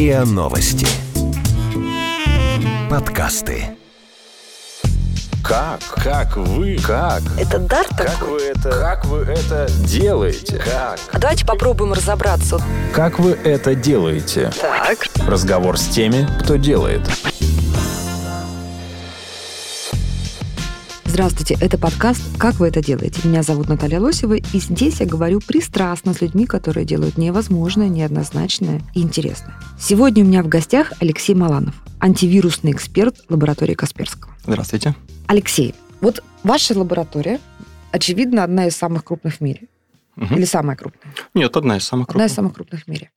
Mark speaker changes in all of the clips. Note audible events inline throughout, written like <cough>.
Speaker 1: РИА Новости. Подкасты.
Speaker 2: Как? Как вы? Как?
Speaker 3: Это дар
Speaker 2: Как
Speaker 3: такой?
Speaker 2: вы это? Как вы это делаете? Как?
Speaker 3: А давайте попробуем разобраться.
Speaker 2: Как вы это делаете?
Speaker 3: Так.
Speaker 2: Разговор с теми, кто делает.
Speaker 4: Здравствуйте, это подкаст «Как вы это делаете?». Меня зовут Наталья Лосева, и здесь я говорю пристрастно с людьми, которые делают невозможное, неоднозначное и интересное. Сегодня у меня в гостях Алексей Маланов, антивирусный эксперт лаборатории Касперского.
Speaker 5: Здравствуйте.
Speaker 4: Алексей, вот ваша лаборатория, очевидно, одна из самых крупных в мире.
Speaker 5: Мгм.
Speaker 4: Или самая крупная?
Speaker 5: Нет, одна из самых
Speaker 4: Одна
Speaker 5: крупных.
Speaker 4: из самых крупных в мире.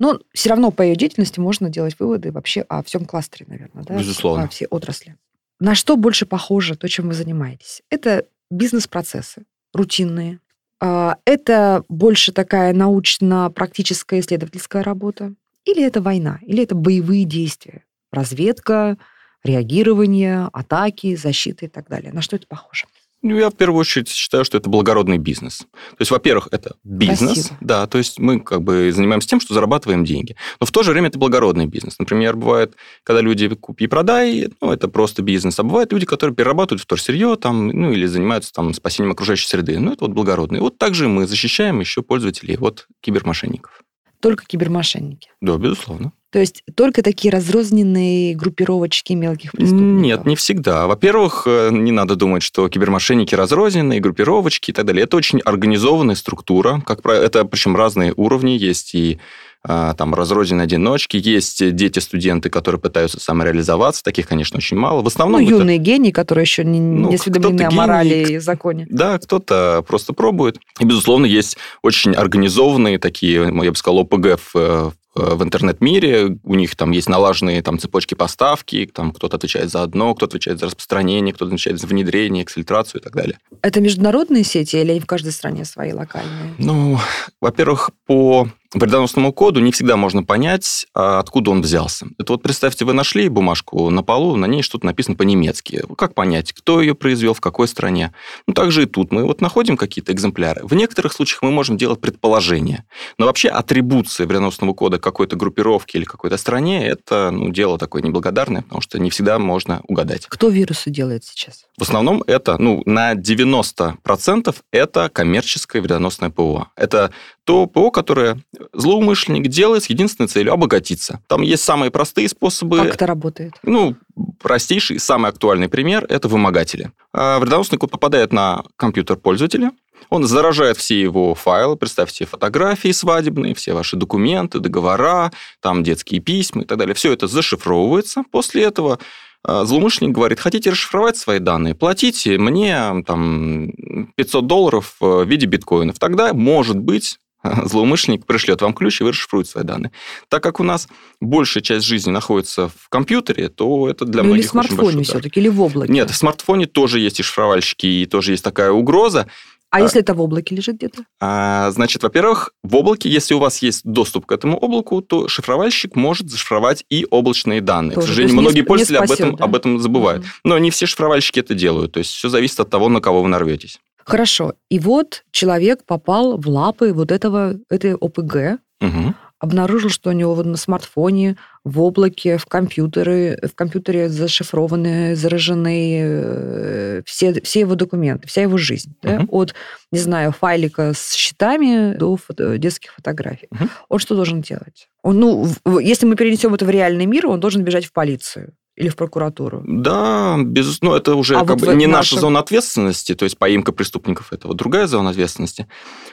Speaker 4: Но все равно по ее деятельности можно делать выводы вообще о всем кластере, наверное, да?
Speaker 5: Безусловно.
Speaker 4: О всей отрасли. На что больше похоже то, чем вы занимаетесь? Это бизнес-процессы рутинные. А, Это больше такая научно-практическая исследовательская работа? Или это война? Или это боевые действия? Разведка, реагирование, атаки, защита и так далее. На что это похоже?
Speaker 5: Ну, я в первую очередь считаю, что это благородный бизнес. То есть, во-первых, это бизнес.
Speaker 4: Красиво.
Speaker 5: Да, то есть мы как бы занимаемся тем, что зарабатываем деньги. Но в то же время это благородный бизнес. Например, бывает, когда люди купи и продай, ну, это просто бизнес. А бывают люди, которые перерабатывают вторсырье, там, ну, или занимаются там спасением окружающей среды. Ну, это вот благородный. Вот также мы защищаем еще пользователей от кибермошенников.
Speaker 4: Только кибермошенники.
Speaker 5: Да, безусловно.
Speaker 4: То есть только такие разрозненные группировочки мелких преступников?
Speaker 5: Нет, не всегда. Во-первых, э, не надо думать, что кибермошенники разрозненные, группировочки и так далее. Это очень организованная структура. Как правило, это причем разные уровни. Есть и там разрозненные одиночки, есть дети-студенты, которые пытаются самореализоваться. Таких, конечно, очень мало. В
Speaker 4: Ну,
Speaker 5: основном это-
Speaker 4: юные гении, которые еще не,
Speaker 5: Ну,
Speaker 4: не осведомлены о
Speaker 5: гений,
Speaker 4: морали и законе.
Speaker 5: Да, кто-то просто пробует. И, безусловно, есть очень организованные такие, ну, я бы сказал, ОПГ в, э, в интернет-мире. У них там есть налаженные там, цепочки поставки, там кто-то отвечает за одно, кто-то отвечает за распространение, кто-то отвечает за внедрение, эксфильтрацию и так далее.
Speaker 4: Это международные сети или они в каждой стране свои локальные?
Speaker 5: Ну, во-первых, по вредоносному коду не всегда можно понять, а откуда он взялся. Это вот представьте, вы нашли бумажку на полу, на ней что-то написано по-немецки. Как понять, кто ее произвел, в какой стране? Ну, также и тут мы вот находим какие-то экземпляры. В некоторых случаях мы можем делать предположения. Но вообще атрибуция вредоносного кода какой-то группировки или какой-то стране – это ну, дело такое неблагодарное, потому что не всегда можно угадать.
Speaker 4: Кто вирусы делает сейчас?
Speaker 5: В основном это, ну, на 90% это коммерческое вредоносное ПО. Это то ПО, которое злоумышленник делает с единственной целью – обогатиться. Там есть самые простые способы.
Speaker 4: Как это работает?
Speaker 5: Ну, простейший, самый актуальный пример – это вымогатели. А Вредоносный код попадает на компьютер пользователя, он заражает все его файлы, представьте, фотографии свадебные, все ваши документы, договора, там детские письма и так далее. Все это зашифровывается. После этого а, злоумышленник говорит, хотите расшифровать свои данные, платите мне там 500 долларов в виде биткоинов. Тогда, может быть, <laughs> злоумышленник пришлет вам ключ, и вы расшифруете свои данные. Так как у нас большая часть жизни находится в компьютере, то это для
Speaker 4: ну, или
Speaker 5: многих
Speaker 4: в смартфоне все-таки, или в облаке?
Speaker 5: Нет, в смартфоне тоже есть и шифровальщики, и тоже есть такая угроза.
Speaker 4: А
Speaker 5: а-
Speaker 4: если это в облаке лежит где-то?
Speaker 5: А, значит, во-первых, в облаке, если у вас есть доступ к этому облаку, то шифровальщик может зашифровать и облачные данные.
Speaker 4: Тоже.
Speaker 5: К сожалению,
Speaker 4: То не
Speaker 5: многие
Speaker 4: не
Speaker 5: пользователи об,
Speaker 4: спасет,
Speaker 5: этом,
Speaker 4: да?
Speaker 5: об этом забывают.
Speaker 4: Мгм.
Speaker 5: Но не все шифровальщики это делают. То есть все зависит от того, на кого вы нарветесь.
Speaker 4: Хорошо. И вот человек попал в лапы вот этого, этой ОПГ,
Speaker 5: Мгм.
Speaker 4: обнаружил, что у него вот на смартфоне, в облаке, в компьютере, в компьютере зашифрованы, заражены э, все, все его документы, вся его жизнь. да,
Speaker 5: Мгм.
Speaker 4: От, не знаю, файлика с счетами до фото- детских фотографий.
Speaker 5: Мгм.
Speaker 4: Он что должен делать? Он, ну, если мы перенесем это в реальный мир, он должен бежать в полицию или в прокуратуру.
Speaker 5: Да, безусловно, это уже
Speaker 4: А
Speaker 5: как
Speaker 4: вот
Speaker 5: не
Speaker 4: нашем-
Speaker 5: наша зона ответственности, то есть поимка преступников это вот другая зона ответственности.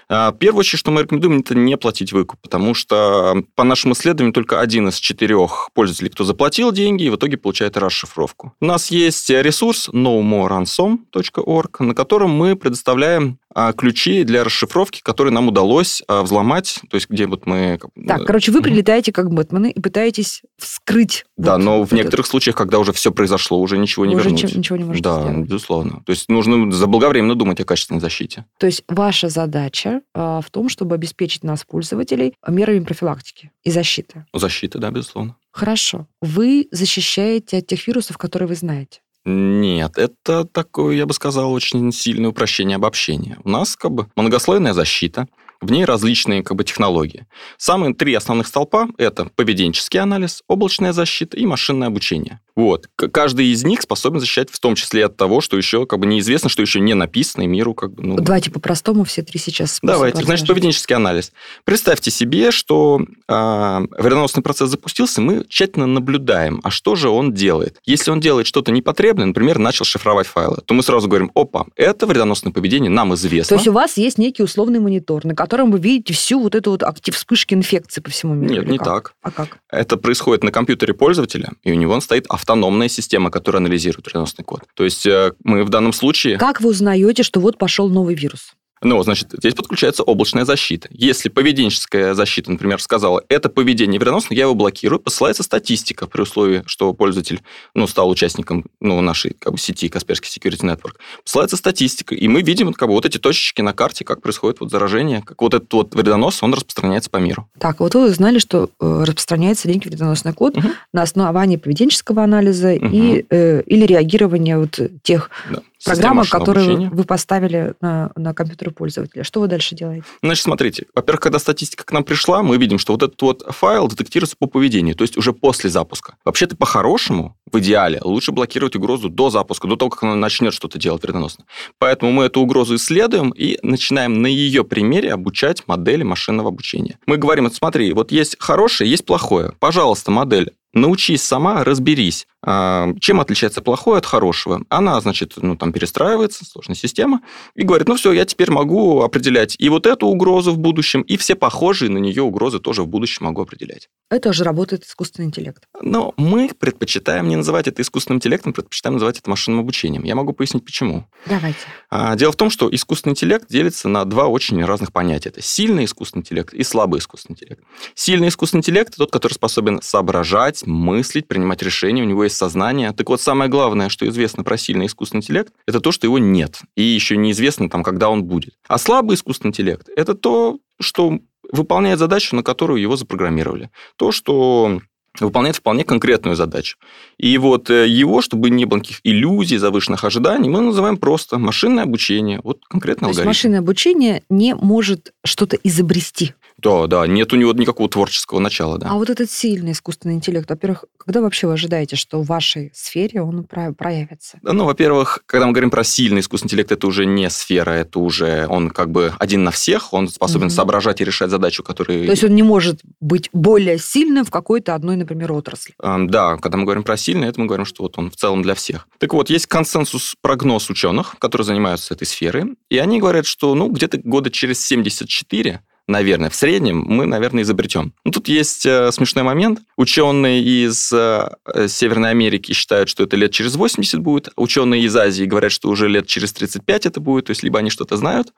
Speaker 5: А, Первое, что мы рекомендуем, это не платить выкуп, потому что по нашим исследованиям только один из четырех пользователей, кто заплатил деньги, и в итоге получает расшифровку. У нас есть ресурс nomoreransom.org, на котором мы предоставляем ключи для расшифровки, которые нам удалось а, взломать, то есть где вот мы...
Speaker 4: Так, короче, вы прилетаете как Бэтмены и пытаетесь вскрыть.
Speaker 5: Да,
Speaker 4: вот
Speaker 5: но в
Speaker 4: этот-
Speaker 5: некоторых случаях, когда уже все произошло, уже ничего не
Speaker 4: уже
Speaker 5: вернуть.
Speaker 4: чем- ничего не можете
Speaker 5: Да,
Speaker 4: сделать.
Speaker 5: безусловно. То есть нужно заблаговременно думать о качественной защите.
Speaker 4: То есть ваша задача а, в том, чтобы обеспечить нас, пользователей, мерами профилактики и защиты.
Speaker 5: Защита, да, безусловно.
Speaker 4: Хорошо. Вы защищаете от тех вирусов, которые вы знаете.
Speaker 5: Нет, это такое, я бы сказал, очень сильное упрощение обобщения. У нас как бы многослойная защита. В ней различные как бы, технологии. Самые три основных столпа – это поведенческий анализ, облачная защита и машинное обучение. Вот. Каждый из них способен защищать в том числе от того, что еще как бы неизвестно, что еще не написано, и миру как бы... Ну...
Speaker 4: Давайте по-простому все три сейчас.
Speaker 5: Давайте. Значит, поведенческий анализ. Представьте себе, что э, вредоносный процесс запустился, мы тщательно наблюдаем, а что же он делает. Если он делает что-то непотребное, например, начал шифровать файлы, то мы сразу говорим, опа, это вредоносное поведение, нам известно.
Speaker 4: То есть у вас есть некий условный монитор, на котором вы видите всю вот эту вот актив вспышки инфекции по всему миру?
Speaker 5: Нет, не как? так.
Speaker 4: А как?
Speaker 5: Это происходит на компьютере пользователя, и у него он стоит автоматически автономная система, которая анализирует вредоносный код. То есть э, мы в данном случае...
Speaker 4: Как вы узнаете, что вот пошел новый вирус?
Speaker 5: Ну, значит, здесь подключается облачная защита. Если поведенческая защита, например, сказала, это поведение вредоносно, я его блокирую, посылается статистика при условии, что пользователь ну, стал участником ну, нашей как бы, сети Kaspersky Security Network. Посылается статистика, и мы видим как бы, вот эти точечки на карте, как происходит вот заражение, как вот этот вот вредонос, он распространяется по миру.
Speaker 4: Так, вот вы узнали, что э, распространяется некий вредоносный код угу. на основании поведенческого анализа угу. и, э, или реагирования вот тех да. Программа, которую обучения. вы поставили на, на компьютер пользователя. Что вы дальше делаете?
Speaker 5: Значит, смотрите. Во-первых, когда статистика к нам пришла, мы видим, что вот этот вот файл детектируется по поведению, то есть уже после запуска. Вообще-то, по-хорошему, в идеале, лучше блокировать угрозу до запуска, до того, как она начнет что-то делать вредоносно. Поэтому мы эту угрозу исследуем и начинаем на ее примере обучать модели машинного обучения. Мы говорим, смотри, вот есть хорошее, есть плохое. Пожалуйста, модель, научись сама, разберись, чем отличается плохое от хорошего. Она, значит, ну, там перестраивается, сложная система, и говорит, ну все, я теперь могу определять и вот эту угрозу в будущем, и все похожие на нее угрозы тоже в будущем могу определять.
Speaker 4: Это уже работает искусственный интеллект.
Speaker 5: Но мы предпочитаем не называть это искусственным интеллектом, предпочитаем называть это машинным обучением. Я могу пояснить, почему.
Speaker 4: Давайте.
Speaker 5: А, дело в том, что искусственный интеллект делится на два очень разных понятия. Это сильный искусственный интеллект и слабый искусственный интеллект. Сильный искусственный интеллект – это тот, который способен соображать, мыслить, принимать решения, у него есть сознание. Так вот, самое главное, что известно про сильный искусственный интеллект, это то, что его нет. И еще неизвестно, там, когда он будет. А слабый искусственный интеллект – это то, что выполняет задачу, на которую его запрограммировали. То, что выполняет вполне конкретную задачу. И вот э, его, чтобы не было никаких иллюзий, завышенных ожиданий, мы называем просто машинное обучение. Вот конкретно
Speaker 4: алгоритм. То есть машинное обучение не может что-то изобрести.
Speaker 5: Да, да, нет у него никакого творческого начала, да.
Speaker 4: А вот этот сильный искусственный интеллект, во-первых, когда вообще вы ожидаете, что в вашей сфере он проявится?
Speaker 5: Ну, во-первых, когда мы говорим про сильный искусственный интеллект, это уже не сфера, это уже он как бы один на всех, он способен угу. соображать и решать задачу, которые...
Speaker 4: То есть он не может быть более сильным в какой-то одной, например, отрасли?
Speaker 5: Да, когда мы говорим про сильный, это мы говорим, что вот он в целом для всех. Так вот, есть консенсус-прогноз ученых, которые занимаются этой сферой, и они говорят, что ну, где-то года через 74 наверное, в среднем мы, наверное, изобретем. Ну, тут есть э, смешной момент. Ученые из э, Северной Америки считают, что это лет через 80 будет. Ученые из Азии говорят, что уже лет через 35 это будет. То есть, либо они что-то знают,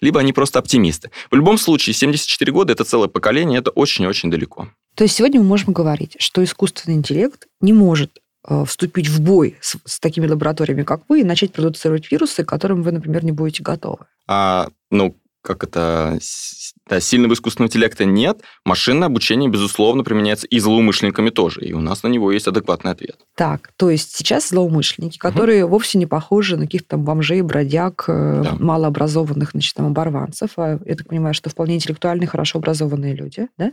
Speaker 5: либо они просто оптимисты. В любом случае, 74 года – это целое поколение, это очень-очень далеко.
Speaker 4: То есть, сегодня мы можем говорить, что искусственный интеллект не может э, вступить в бой с, с такими лабораториями, как вы, и начать продуцировать вирусы, к которым вы, например, не будете готовы?
Speaker 5: А, ну, как это, да, сильного искусственного интеллекта нет, машинное обучение, безусловно, применяется и злоумышленниками тоже, и у нас на него есть адекватный ответ.
Speaker 4: Так, то есть сейчас злоумышленники, которые угу. вовсе не похожи на каких-то там бомжей, бродяг, э, да. малообразованных, значит, там, оборванцев, а я так понимаю, что вполне интеллектуальные, хорошо образованные люди, да?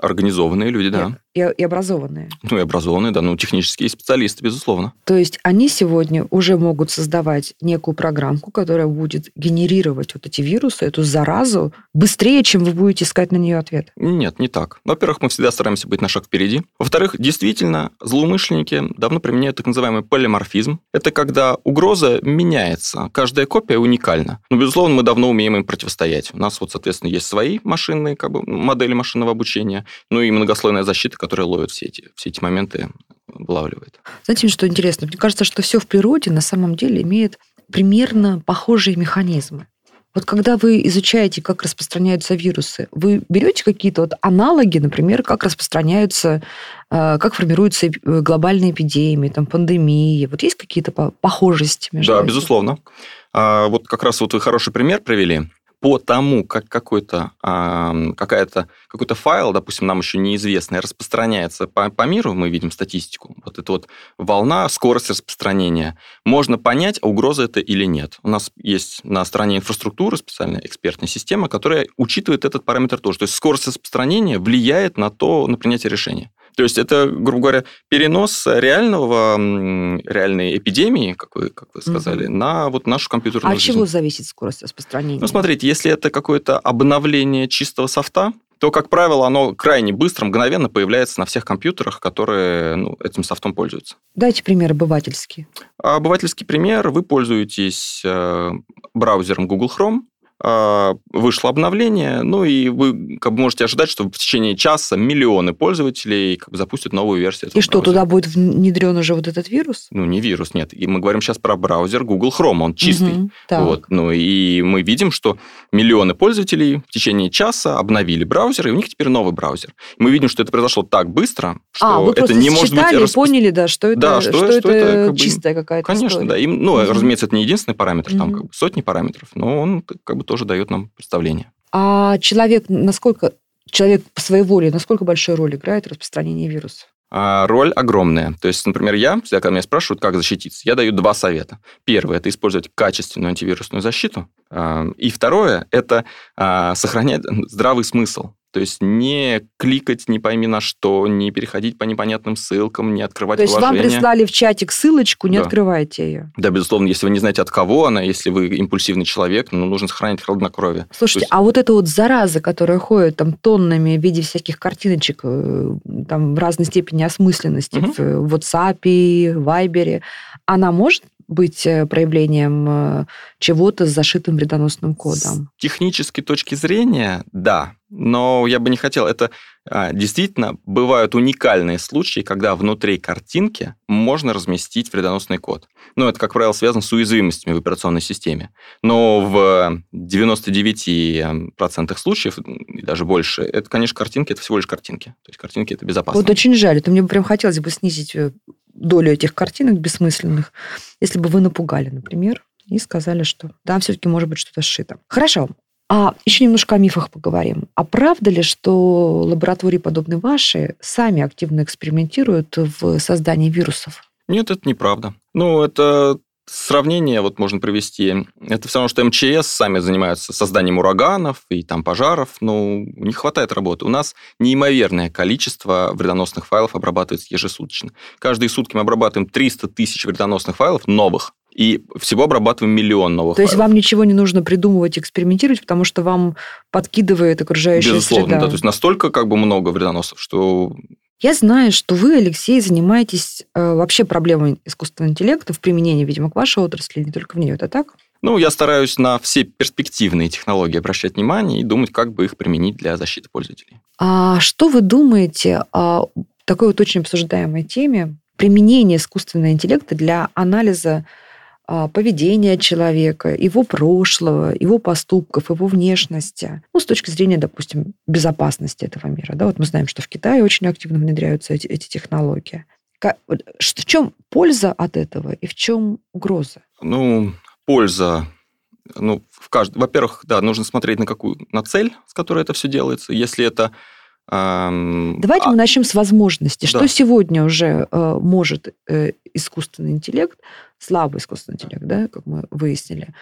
Speaker 5: Организованные люди, да.
Speaker 4: И, и образованные.
Speaker 5: Ну, и образованные, да, ну, технические специалисты, безусловно.
Speaker 4: То есть они сегодня уже могут создавать некую программку, которая будет генерировать вот эти вирусы, эту заразу быстрее, чем вы будете искать на нее ответ?
Speaker 5: Нет, не так. Во-первых, мы всегда стараемся быть на шаг впереди. Во-вторых, действительно, злоумышленники давно применяют так называемый полиморфизм. Это когда угроза меняется, каждая копия уникальна. Но, безусловно, мы давно умеем им противостоять. У нас вот, соответственно, есть свои машинные как бы, модели машинного обучения, ну и многослойная защита, которая ловит все эти, все эти моменты, вылавливает.
Speaker 4: Знаете, что интересно? Мне кажется, что все в природе на самом деле имеет примерно похожие механизмы. Вот когда вы изучаете, как распространяются вирусы, вы берете какие-то вот аналоги, например, как распространяются, э, как формируются глобальные эпидемии, там, пандемии. Вот есть какие-то похожести между
Speaker 5: Да,
Speaker 4: этим?
Speaker 5: безусловно. А, вот как раз вот вы хороший пример привели. По тому, как какой-то, какая-то, какой-то файл, допустим, нам еще неизвестный, распространяется по, по миру, мы видим статистику, вот эта вот волна, скорость распространения, можно понять, угроза это или нет. У нас есть на стороне инфраструктуры специальная экспертная система, которая учитывает этот параметр тоже. То есть скорость распространения влияет на то, на принятие решения. То есть это, грубо говоря, перенос реального, реальной эпидемии, как вы, как вы сказали, угу. на вот нашу компьютерную
Speaker 4: А от чего зависит скорость распространения?
Speaker 5: Ну, смотрите, если это какое-то обновление чистого софта, то, как правило, оно крайне быстро, мгновенно появляется на всех компьютерах, которые ну, этим софтом пользуются.
Speaker 4: Дайте пример обывательский.
Speaker 5: Обывательский пример. Вы пользуетесь э, браузером Google Chrome, а, вышло обновление, ну и вы как бы можете ожидать, что в течение часа миллионы пользователей как бы запустят новую версию.
Speaker 4: И что, браузера. туда будет внедрен уже вот этот вирус?
Speaker 5: Ну, не вирус, нет. И мы говорим сейчас про браузер Google Chrome, он чистый. Угу, вот. Ну и мы видим, что миллионы пользователей в течение часа обновили браузер, и у них теперь новый браузер. Мы видим, что это произошло так быстро, что
Speaker 4: а, вы
Speaker 5: это не может быть...
Speaker 4: и поняли, да, что это, да, что, что, что это, это как бы, чистая какая-то
Speaker 5: Конечно,
Speaker 4: история.
Speaker 5: да. И, ну, угу. разумеется, это не единственный параметр, угу. там как бы сотни параметров, но он как бы тоже дает нам представление.
Speaker 4: А человек, насколько человек по своей воле, насколько большую роль играет в распространении вируса?
Speaker 5: А, роль огромная. То есть, например, я, когда меня спрашивают, как защититься, я даю два совета. Первое – это использовать качественную антивирусную защиту. И второе – это а, сохранять здравый смысл. То есть не кликать не пойми на что, не переходить по непонятным ссылкам, не открывать
Speaker 4: То есть вам прислали в чатик ссылочку, не да. открывайте ее?
Speaker 5: Да, безусловно, если вы не знаете, от кого она, если вы импульсивный человек, ну, нужно сохранить хладнокровие.
Speaker 4: Слушайте,
Speaker 5: есть...
Speaker 4: а вот эта вот зараза, которая ходит там тоннами в виде всяких картиночек, э, там в разной степени осмысленности угу. в WhatsApp, Viber, она может быть э, проявлением э, чего-то с зашитым вредоносным кодом?
Speaker 5: С технической точки зрения, да. Но я бы не хотел. Это а, действительно бывают уникальные случаи, когда внутри картинки можно разместить вредоносный код. Ну, это, как правило, связано с уязвимостями в операционной системе. Но в 99% случаев, и даже больше, это, конечно, картинки, это всего лишь картинки. То есть картинки это безопасно.
Speaker 4: Вот очень жаль. Это мне бы прям хотелось бы снизить э, долю этих картинок бессмысленных, если бы вы напугали, например, и сказали, что там все-таки может быть что-то сшито. Хорошо. А еще немножко о мифах поговорим. А правда ли, что лаборатории, подобные ваши, сами активно экспериментируют в создании вирусов?
Speaker 5: Нет, это неправда. Ну, это Сравнение вот можно привести. Это все равно, что МЧС сами занимаются созданием ураганов и там пожаров, но не хватает работы. У нас неимоверное количество вредоносных файлов обрабатывается ежесуточно. Каждые сутки мы обрабатываем 300 тысяч вредоносных файлов новых, и всего обрабатываем миллион новых.
Speaker 4: То
Speaker 5: есть
Speaker 4: вам ничего не нужно придумывать, экспериментировать, потому что вам подкидывает окружающая
Speaker 5: Безусловно,
Speaker 4: среда.
Speaker 5: да. То есть настолько как бы много вредоносов, что
Speaker 4: я знаю, что вы, Алексей, занимаетесь э, вообще проблемой искусственного интеллекта в применении, видимо, к вашей отрасли, не только в нее. Это так?
Speaker 5: Ну, я стараюсь на все перспективные технологии обращать внимание и думать, как бы их применить для защиты пользователей.
Speaker 4: А что вы думаете о такой вот очень обсуждаемой теме применения искусственного интеллекта для анализа поведения человека, его прошлого, его поступков, его внешности. Ну, с точки зрения, допустим, безопасности этого мира. Да, вот мы знаем, что в Китае очень активно внедряются эти, эти технологии. В чем польза от этого и в чем угроза?
Speaker 5: Ну, польза ну, в кажд... во-первых, да, нужно смотреть на какую, на цель, с которой это все делается. Если это
Speaker 4: Давайте а... мы начнем с возможностей. Да. Что сегодня уже э, может э, искусственный интеллект, слабый искусственный интеллект, да, как мы выяснили,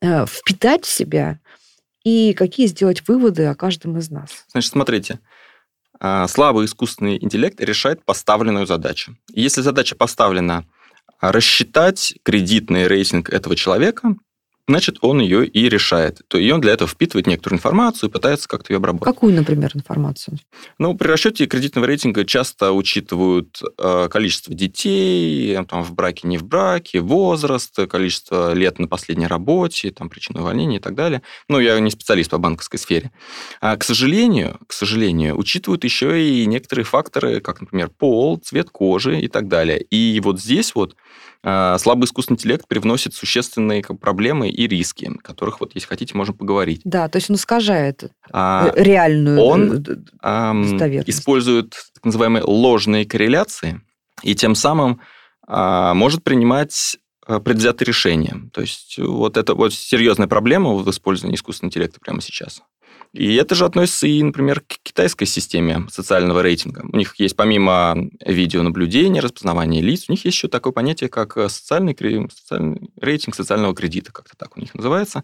Speaker 4: э, впитать в себя и какие сделать выводы о каждом из нас?
Speaker 5: Значит, смотрите. А, слабый искусственный интеллект решает поставленную задачу. если задача поставлена рассчитать кредитный рейтинг этого человека, значит, он ее и решает. То и он для этого впитывает некоторую информацию и пытается как-то ее обработать.
Speaker 4: Какую, например, информацию?
Speaker 5: Ну, при расчете кредитного рейтинга часто учитывают э, количество детей, там, в браке, не в браке, возраст, количество лет на последней работе, там, причину увольнения и так далее. Ну, я не специалист по банковской сфере. А, к сожалению, к сожалению, учитывают еще и некоторые факторы, как, например, пол, цвет кожи и так далее. И вот здесь вот а, слабый искусственный интеллект привносит существенные проблемы и риски, которых, вот, если хотите, можем поговорить.
Speaker 4: Да, то есть он искажает а, реальную
Speaker 5: Он а, использует так называемые ложные корреляции, и тем самым а, может принимать э, предвзятые решения. То есть вот это вот серьезная проблема в использовании искусственного интеллекта прямо сейчас. И это же относится и, например, к китайской системе социального рейтинга. У них есть помимо видеонаблюдения, распознавания лиц, у них есть еще такое понятие, как э, социальный, социальный рейтинг социального кредита, как-то так у них называется.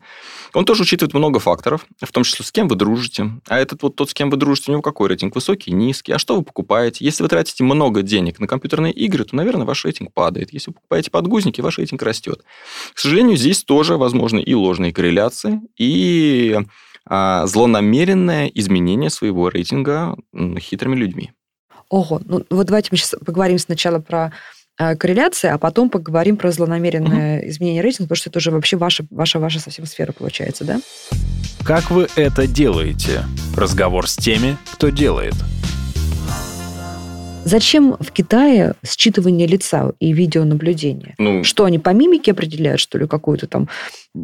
Speaker 5: Он тоже учитывает много факторов, в том числе с кем вы дружите. А этот вот тот, с кем вы дружите, у него какой рейтинг? Высокий, низкий? А что вы покупаете? Если вы тратите много денег на компьютерные игры, то, наверное, ваш рейтинг падает. Если вы покупаете подгузники, ваш рейтинг растет. К сожалению, здесь тоже возможны и ложные корреляции, и злонамеренное изменение своего рейтинга хитрыми людьми.
Speaker 4: Ого, ну вот давайте мы сейчас поговорим сначала про э, корреляции, а потом поговорим про злонамеренное угу. изменение рейтинга, потому что это уже вообще ваша, ваша, ваша совсем сфера получается, да?
Speaker 2: Как вы это делаете? Разговор с теми, кто делает.
Speaker 4: Зачем в Китае считывание лица и видеонаблюдение? Ну, что они по мимике определяют, что ли, какую-то там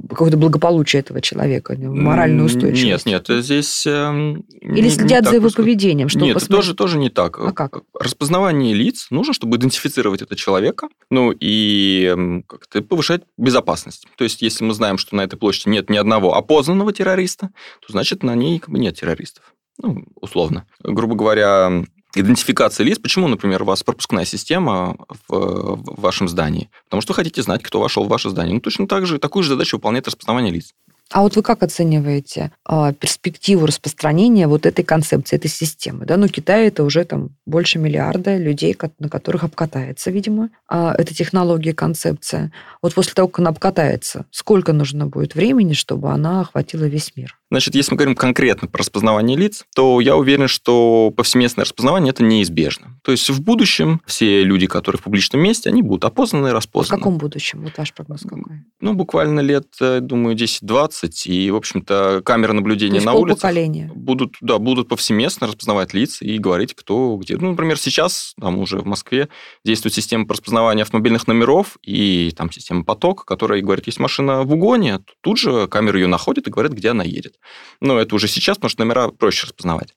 Speaker 4: какое-то благополучие этого человека, моральную устойчивость?
Speaker 5: Нет, нет, здесь... Э,
Speaker 4: Или следят за его поведением?
Speaker 5: Что нет, посмотреть? тоже, тоже не так.
Speaker 4: А как?
Speaker 5: Распознавание лиц нужно, чтобы идентифицировать этого человека, ну и как-то повышать безопасность. То есть, если мы знаем, что на этой площади нет ни одного опознанного террориста, то значит, на ней как бы нет террористов. Ну, условно. Грубо говоря, идентификация лиц. Почему, например, у вас пропускная система в, в вашем здании? Потому что хотите знать, кто вошел в ваше здание. Ну, точно так же, такую же задачу выполняет распознавание лиц.
Speaker 4: А вот вы как оцениваете э, перспективу распространения вот этой концепции, этой системы? Да? Ну, Китай это уже там больше миллиарда людей, на которых обкатается, видимо, э, эта технология, концепция. Вот после того, как она обкатается, сколько нужно будет времени, чтобы она охватила весь мир?
Speaker 5: Значит, если мы говорим конкретно про распознавание лиц, то я уверен, что повсеместное распознавание это неизбежно. То есть в будущем все люди, которые в публичном месте, они будут опознаны и распознаны.
Speaker 4: В каком будущем? Вот ваш прогноз какой?
Speaker 5: Ну, буквально лет, э, думаю, 10-20, и, в общем-то, камеры наблюдения на улице будут, да, будут повсеместно распознавать лица и говорить, кто где. Ну, например, сейчас там уже в Москве действует система по распознаванию автомобильных номеров и там система поток, которая говорит, есть машина в угоне, тут же камера ее находит и говорит, где она едет. Но это уже сейчас, потому что номера проще распознавать.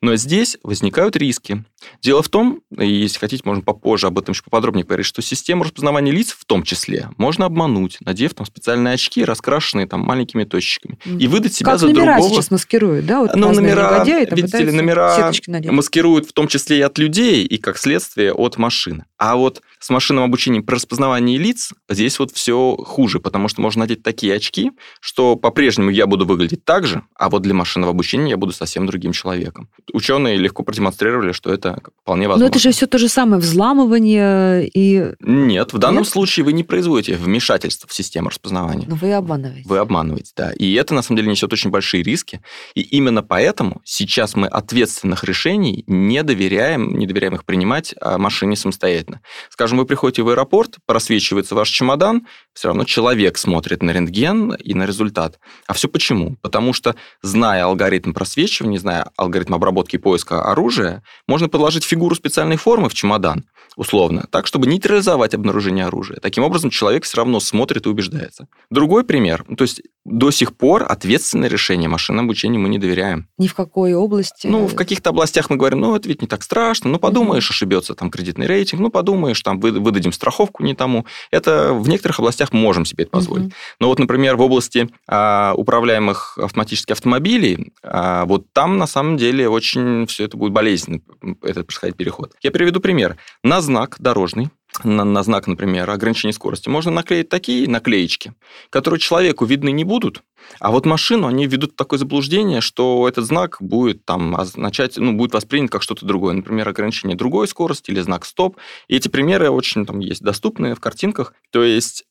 Speaker 5: Но здесь возникают риски. Дело в том, и если хотите, можно попозже об этом еще поподробнее говорить, что систему распознавания лиц в том числе можно обмануть, надев там специальные очки, раскрашенные там маленькими точечками, и выдать себя
Speaker 4: как
Speaker 5: за
Speaker 4: номера
Speaker 5: другого.
Speaker 4: сейчас маскируют, да? Вот
Speaker 5: ну, номера, видите ли, номера маскируют в том числе и от людей, и как следствие от машины. А вот с машинным обучением при распознавании лиц здесь вот все хуже, потому что можно надеть такие очки, что по-прежнему я буду выглядеть так же, а вот для машинного обучения я буду совсем другим человеком. Ученые легко продемонстрировали, что это вполне возможно.
Speaker 4: Но это же все то же самое взламывание и...
Speaker 5: Нет, в данном Нет? случае вы не производите вмешательство в систему распознавания.
Speaker 4: Но вы обманываете.
Speaker 5: Вы обманываете, да. И это, на самом деле, несет очень большие риски. И именно поэтому сейчас мы ответственных решений не доверяем, не доверяем их принимать а машине самостоятельно. Скажем, вы приходите в аэропорт, просвечивается ваш чемодан, все равно человек смотрит на рентген и на результат. А все почему? Потому что, зная алгоритм просвечивания, зная алгоритм обработки и поиска оружия, можно подложить фигуру специальной формы в чемодан, условно, так, чтобы нейтрализовать обнаружение оружия. Таким образом, человек все равно смотрит и убеждается. Другой пример. То есть до сих пор ответственное решение машинного обучения мы не доверяем.
Speaker 4: Ни в какой области?
Speaker 5: Ну, в каких-то областях мы говорим, ну, это ведь не так страшно, ну, подумаешь, ошибется там кредитный рейтинг, ну, подумаешь, там выдадим страховку не тому. Это в некоторых областях можем себе это позволить. Но вот, например, в области а, управляемых автоматических автомобилей, а, вот там на самом деле очень все это будет болезненно, этот происходить переход. Я приведу пример. На знак дорожный на, на знак, например, ограничения скорости, можно наклеить такие наклеечки, которые человеку видны не будут, а вот машину они ведут в такое заблуждение, что этот знак будет там означать, ну, будет воспринят как что-то другое, например, ограничение другой скорости или знак стоп. И эти примеры очень там есть доступные в картинках. То есть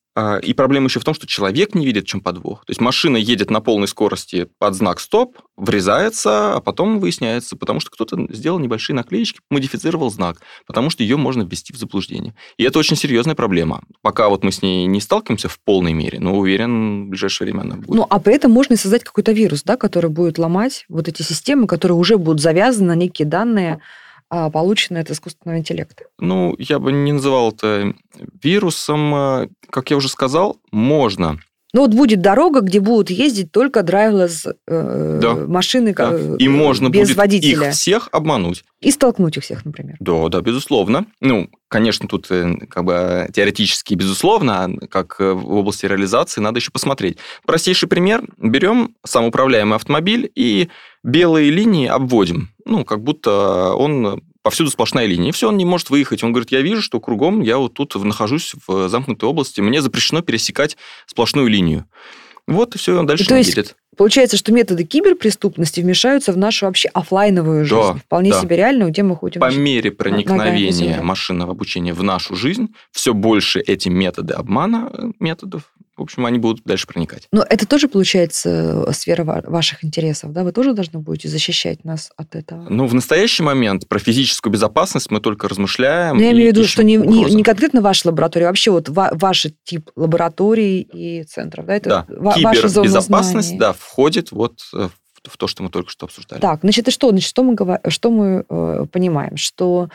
Speaker 5: и проблема еще в том, что человек не видит, чем подвох. То есть машина едет на полной скорости под знак «стоп», врезается, а потом выясняется, потому что кто-то сделал небольшие наклеечки, модифицировал знак, потому что ее можно ввести в заблуждение. И это очень серьезная проблема. Пока вот мы с ней не сталкиваемся в полной мере, но уверен, в ближайшее время она будет.
Speaker 4: Ну, а при этом можно создать какой-то вирус, да, который будет ломать вот эти системы, которые уже будут завязаны на некие данные, а, полученные от искусственного интеллекта?
Speaker 5: Ну, я бы не называл это вирусом. Как я уже сказал, можно
Speaker 4: Ну вот будет дорога, где будут ездить только драйвлесс э,
Speaker 5: Да.
Speaker 4: машины
Speaker 5: Да.
Speaker 4: э,
Speaker 5: И можно
Speaker 4: без
Speaker 5: будет
Speaker 4: водителя.
Speaker 5: их всех обмануть.
Speaker 4: И столкнуть их всех, например.
Speaker 5: Да, да, безусловно. Ну, конечно, тут э, как бы теоретически, безусловно, а как э, в области реализации надо еще посмотреть. Простейший пример. Берем самоуправляемый автомобиль и белые линии обводим. Ну, как будто он повсюду сплошная линия. И все, он не может выехать. Он говорит, я вижу, что кругом я вот тут нахожусь в замкнутой области, мне запрещено пересекать сплошную линию. Вот и все, он дальше
Speaker 4: То
Speaker 5: не
Speaker 4: есть
Speaker 5: едет.
Speaker 4: Получается, что методы киберпреступности вмешаются в нашу вообще оффлайновую жизнь.
Speaker 5: Да,
Speaker 4: Вполне
Speaker 5: да.
Speaker 4: себе реально, где мы ходим.
Speaker 5: По мере проникновения машинного обучения в нашу жизнь, все больше эти методы обмана, э, методов, в общем, они будут дальше проникать.
Speaker 4: Но это тоже, получается, э, сфера ва- ваших интересов, да? Вы тоже должны будете защищать нас от этого?
Speaker 5: Ну, в настоящий момент про физическую безопасность мы только размышляем.
Speaker 4: Ну, я имею в виду, что не, не, не конкретно ваша лаборатория, а вообще вот ва- ваш тип лабораторий и центров, да? Это
Speaker 5: Да,
Speaker 4: ва-
Speaker 5: кибербезопасность,
Speaker 4: знаний.
Speaker 5: да, входит вот э, в в то, что мы только что обсуждали.
Speaker 4: Так, значит, и что? Значит, что мы, говор- что мы э, понимаем? Что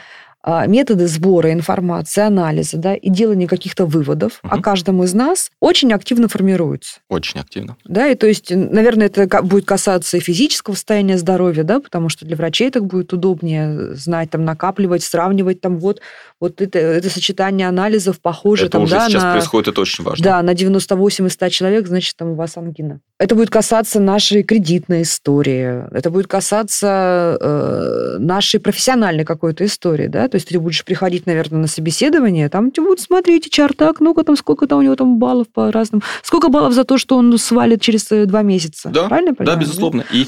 Speaker 4: методы сбора информации, анализа, да, и делания каких-то выводов о
Speaker 5: Мгм.
Speaker 4: каждом из нас очень активно формируются.
Speaker 5: Очень активно.
Speaker 4: Да, и то есть, наверное, это будет касаться и физического состояния здоровья, да, потому что для врачей так будет удобнее знать, там, накапливать, сравнивать, там, вот, вот это, это сочетание анализов похоже,
Speaker 5: это
Speaker 4: там,
Speaker 5: уже
Speaker 4: да,
Speaker 5: сейчас
Speaker 4: на,
Speaker 5: происходит, это очень важно.
Speaker 4: да, на 98 из 100 человек, значит, там у вас ангина. Это будет касаться нашей кредитной истории, это будет касаться э, нашей профессиональной какой-то истории, да, то есть ты будешь приходить, наверное, на собеседование, там тебе будут смотреть HR, так, ну-ка там, сколько там у него там баллов по разным, сколько баллов за то, что он свалит через э, два месяца,
Speaker 5: Да,
Speaker 4: правильно я
Speaker 5: Да, безусловно. И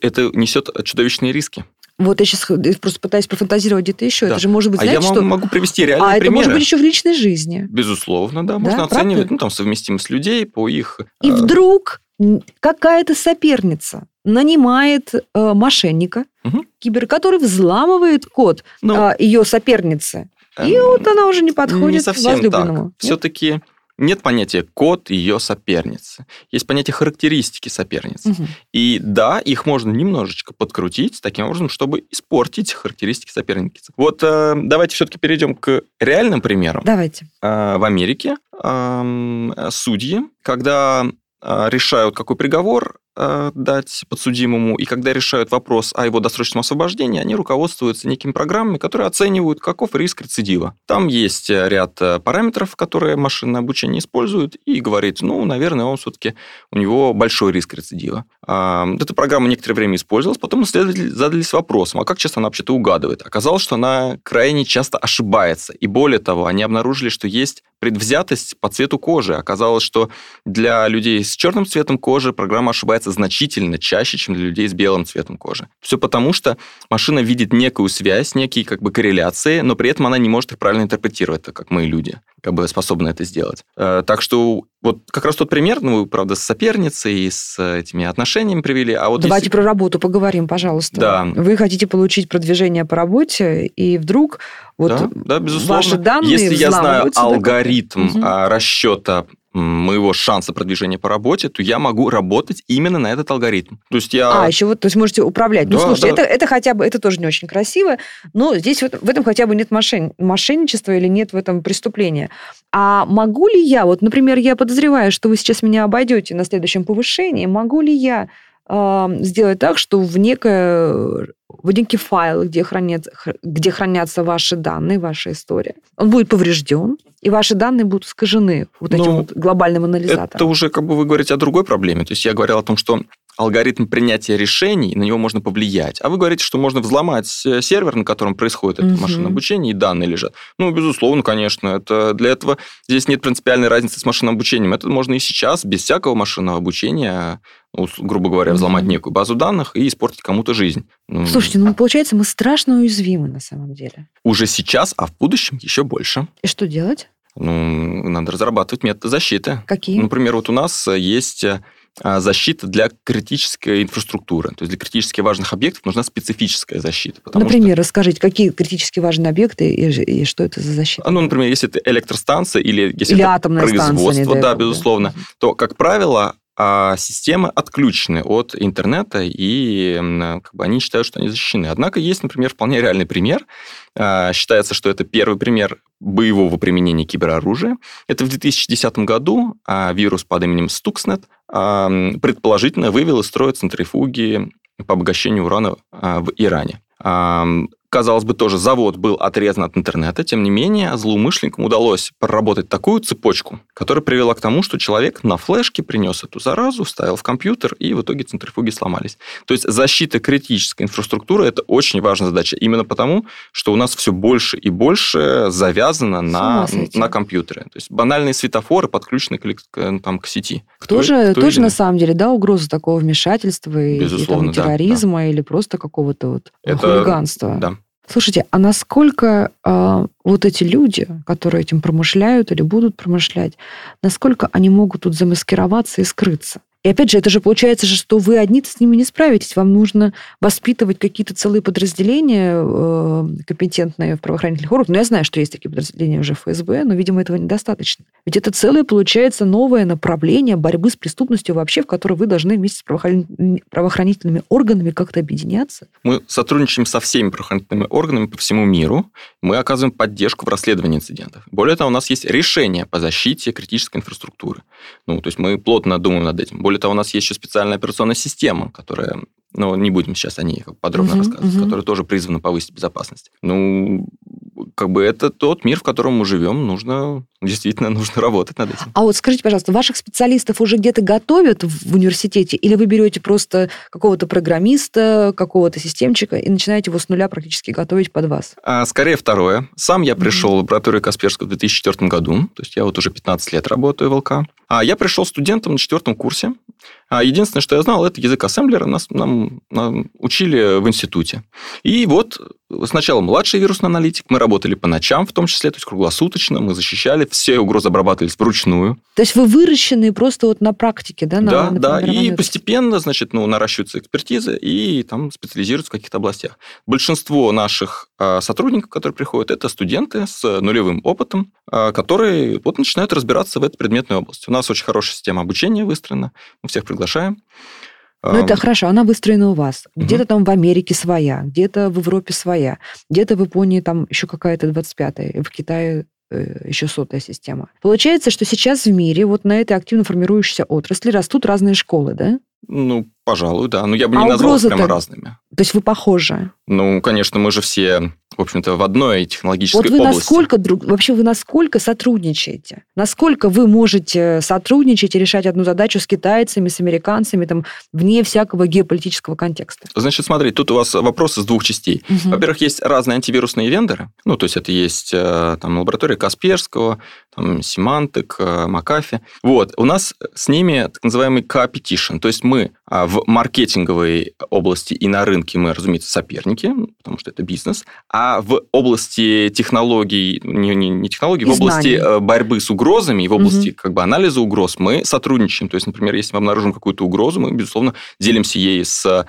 Speaker 5: это несет чудовищные риски.
Speaker 4: Вот я сейчас просто пытаюсь профантазировать где-то еще,
Speaker 5: Да.
Speaker 4: это же может быть,
Speaker 5: а я
Speaker 4: знаете,
Speaker 5: вам
Speaker 4: что...
Speaker 5: могу привести реальные
Speaker 4: А это
Speaker 5: примеры.
Speaker 4: может быть еще в личной жизни.
Speaker 5: Безусловно, да. Можно
Speaker 4: правда?
Speaker 5: оценивать, ну, там, совместимость людей по их...
Speaker 4: И
Speaker 5: э,
Speaker 4: вдруг какая-то соперница нанимает э, мошенника,
Speaker 5: Мгм.
Speaker 4: кибер, который взламывает код
Speaker 5: ну,
Speaker 4: а, ее соперницы. И
Speaker 5: эм,
Speaker 4: вот она уже не подходит
Speaker 5: не совсем так.
Speaker 4: возлюбленному. Нет?
Speaker 5: Все-таки нет понятия код ее соперницы. Есть понятие характеристики соперницы.
Speaker 4: Мгм.
Speaker 5: И да, их можно немножечко подкрутить таким образом, чтобы испортить характеристики соперницы. Вот э, давайте все-таки перейдем к реальным примерам.
Speaker 4: Давайте.
Speaker 5: Э, в Америке эм, судьи, когда э, решают, какой приговор э, дать подсудимому, и когда решают вопрос о его досрочном освобождении, они руководствуются некими программами, которые оценивают, каков риск рецидива. Там есть э, ряд э, параметров, которые машинное обучение использует, и говорит, ну, наверное, он все-таки, у него большой риск рецидива. Эта программа некоторое время использовалась, потом исследователи задались вопросом, а как часто она вообще-то угадывает? Оказалось, что она крайне часто ошибается. И более того, они обнаружили, что есть предвзятость по цвету кожи. Оказалось, что для людей с черным цветом кожи программа ошибается значительно чаще, чем для людей с белым цветом кожи. Все потому, что машина видит некую связь, некие как бы корреляции, но при этом она не может их правильно интерпретировать, так как мы, люди, как бы способны это сделать. Э, Так что вот как раз тот пример, ну, вы, правда, с соперницей и с этими отношениями привели, а вот
Speaker 4: Давайте
Speaker 5: если-
Speaker 4: про работу поговорим, пожалуйста.
Speaker 5: Да.
Speaker 4: Вы хотите получить продвижение по работе, и вдруг вот
Speaker 5: да, да, безусловно.
Speaker 4: ваши данные
Speaker 5: Если я знаю алгоритм а, расчета моего шанса продвижения по работе, то я могу работать именно на этот алгоритм. То есть я...
Speaker 4: А, еще вот, то есть можете управлять. ну,
Speaker 5: Да,
Speaker 4: слушайте,
Speaker 5: да.
Speaker 4: это, это хотя бы, это тоже не очень красиво, но здесь в этом, в этом хотя бы нет мошен- мошенничества или нет в этом преступления. А могу ли я, вот, например, я подозреваю, что вы сейчас меня обойдете на следующем повышении, могу ли я сделать так, что в, некое, в некий файл, где, хранят, где хранятся ваши данные, ваша история, он будет поврежден, и ваши данные будут искажены вот этим
Speaker 5: Ну,
Speaker 4: вот глобальным анализатором.
Speaker 5: Это уже как бы вы говорите о другой проблеме. То есть я говорил о том, что алгоритм принятия решений, на него можно повлиять. А вы говорите, что можно взломать э, сервер, на котором происходит это
Speaker 4: Мгм.
Speaker 5: машинное обучение, и данные лежат. Ну, безусловно, конечно. Это для этого здесь нет принципиальной разницы с машинным обучением. Это можно и сейчас, без всякого машинного обучения, грубо говоря, взломать некую базу данных и испортить кому-то жизнь. Ну,
Speaker 4: Слушайте, ну получается, мы страшно уязвимы на самом деле.
Speaker 5: Уже сейчас, а в будущем еще больше.
Speaker 4: И что делать?
Speaker 5: Ну, надо разрабатывать методы защиты.
Speaker 4: Какие?
Speaker 5: Например, вот у нас э, есть а, защита для критической инфраструктуры. То есть для критически важных объектов нужна специфическая защита. потому что-
Speaker 4: Например, расскажите, какие критически важные объекты и, и что это за защита?
Speaker 5: а, ну, например, если это электростанция или если
Speaker 4: Или
Speaker 5: это
Speaker 4: атомная станция,
Speaker 5: производство, да,
Speaker 4: бог, да.
Speaker 5: безусловно, то, как правило, а, системы отключены от интернета, и как бы, они считают, что они защищены. Однако есть, например, вполне реальный пример. А, Считается, что это первый пример боевого применения кибероружия. Это в 2010 году а, вирус под именем Stuxnet а, предположительно вывел из строя центрифуги по обогащению урана в Иране казалось бы, тоже завод был отрезан от интернета, тем не менее злоумышленникам удалось проработать такую цепочку, которая привела к тому, что человек на флешке принес эту заразу, вставил в компьютер, и в итоге центрифуги сломались. То есть защита критической инфраструктуры – это очень важная задача, именно потому, что у нас все больше и больше завязано на, на компьютеры. То есть банальные светофоры подключены к, там, к сети.
Speaker 4: Тоже, кто тоже на самом деле, да, угроза такого вмешательства Безусловно, и там, терроризма да, да. или просто какого-то вот это, хулиганства.
Speaker 5: Да,
Speaker 4: Слушайте, а насколько э, вот эти люди, которые этим промышляют или будут промышлять, насколько они могут тут замаскироваться и скрыться? И опять же, это же получается, что вы одни с ними не справитесь. Вам нужно воспитывать какие-то целые подразделения э, компетентные в правоохранительных органах. Ну, я знаю, что есть такие подразделения уже в ФСБ, но, видимо, этого недостаточно. Ведь это целое, получается, новое направление борьбы с преступностью вообще, в которой вы должны вместе с правоохранительными органами как-то объединяться.
Speaker 5: Мы сотрудничаем со всеми правоохранительными органами по всему миру. Мы оказываем поддержку в расследовании инцидентов. Более того, у нас есть решение по защите критической инфраструктуры. Ну, то есть мы плотно думаем над этим. Более того, у нас есть еще специальная операционная система, которая но не будем сейчас о ней подробно uh-huh, рассказывать, uh-huh. которая тоже призвана повысить безопасность. Ну, как бы это тот мир, в котором мы живем, нужно действительно <laughs> нужно работать над этим.
Speaker 4: А вот скажите, пожалуйста, ваших специалистов уже где-то готовят в университете, или вы берете просто какого-то программиста, какого-то системчика и начинаете его с нуля практически готовить под вас?
Speaker 5: А, скорее второе. Сам я пришел mm-hmm. в лабораторию Касперского в 2004 году, то есть я вот уже 15 лет работаю в ЛК. А я пришел студентом на четвертом курсе. А единственное, что я знал, это язык ассемблера. Нас, нам, нам учили в институте. И вот сначала младший вирусный аналитик. Мы работали по ночам в том числе, то есть круглосуточно. Мы защищали все угрозы обрабатывались вручную.
Speaker 4: То есть вы выращены просто вот на практике, да?
Speaker 5: На, да, на да, и постепенно, значит, ну, наращиваются экспертизы и там специализируются в каких-то областях. Большинство наших а, сотрудников, которые приходят, это студенты с нулевым опытом, а, которые вот начинают разбираться в этой предметной области. У нас очень хорошая система обучения выстроена, мы всех приглашаем.
Speaker 4: Ну, это хорошо, она выстроена у вас. Где-то там в Америке своя, где-то в Европе своя, где-то в Японии там еще какая-то 25-я, в Китае Э, еще сотая система. Получается, что сейчас в мире вот на этой активно формирующейся отрасли растут разные школы, да?
Speaker 5: Ну, пожалуй, да. Но я бы не а назвал их прямо разными.
Speaker 4: То есть вы похожи?
Speaker 5: Ну, конечно, мы же все, в общем-то, в одной технологической
Speaker 4: области.
Speaker 5: Вот
Speaker 4: вы области. насколько, друг, вообще вы насколько сотрудничаете? Насколько вы можете сотрудничать и решать одну задачу с китайцами, с американцами, там, вне всякого геополитического контекста?
Speaker 5: Значит, смотри, тут у вас вопрос из двух частей. Угу. Во-первых, есть разные антивирусные вендоры. Ну, то есть это есть э, там лаборатория Касперского, там Symantec, э, Макафи. Вот, у нас с ними так называемый competition, то есть мы а, в маркетинговой области и на рынке мы, разумеется, соперники, потому что это бизнес, а в области технологий, не, не, не технологий, и в области знаний. Э, борьбы с угрозами и в области угу. как бы анализа угроз мы сотрудничаем. То есть, например, если мы обнаружим какую-то угрозу, мы, безусловно, делимся ей с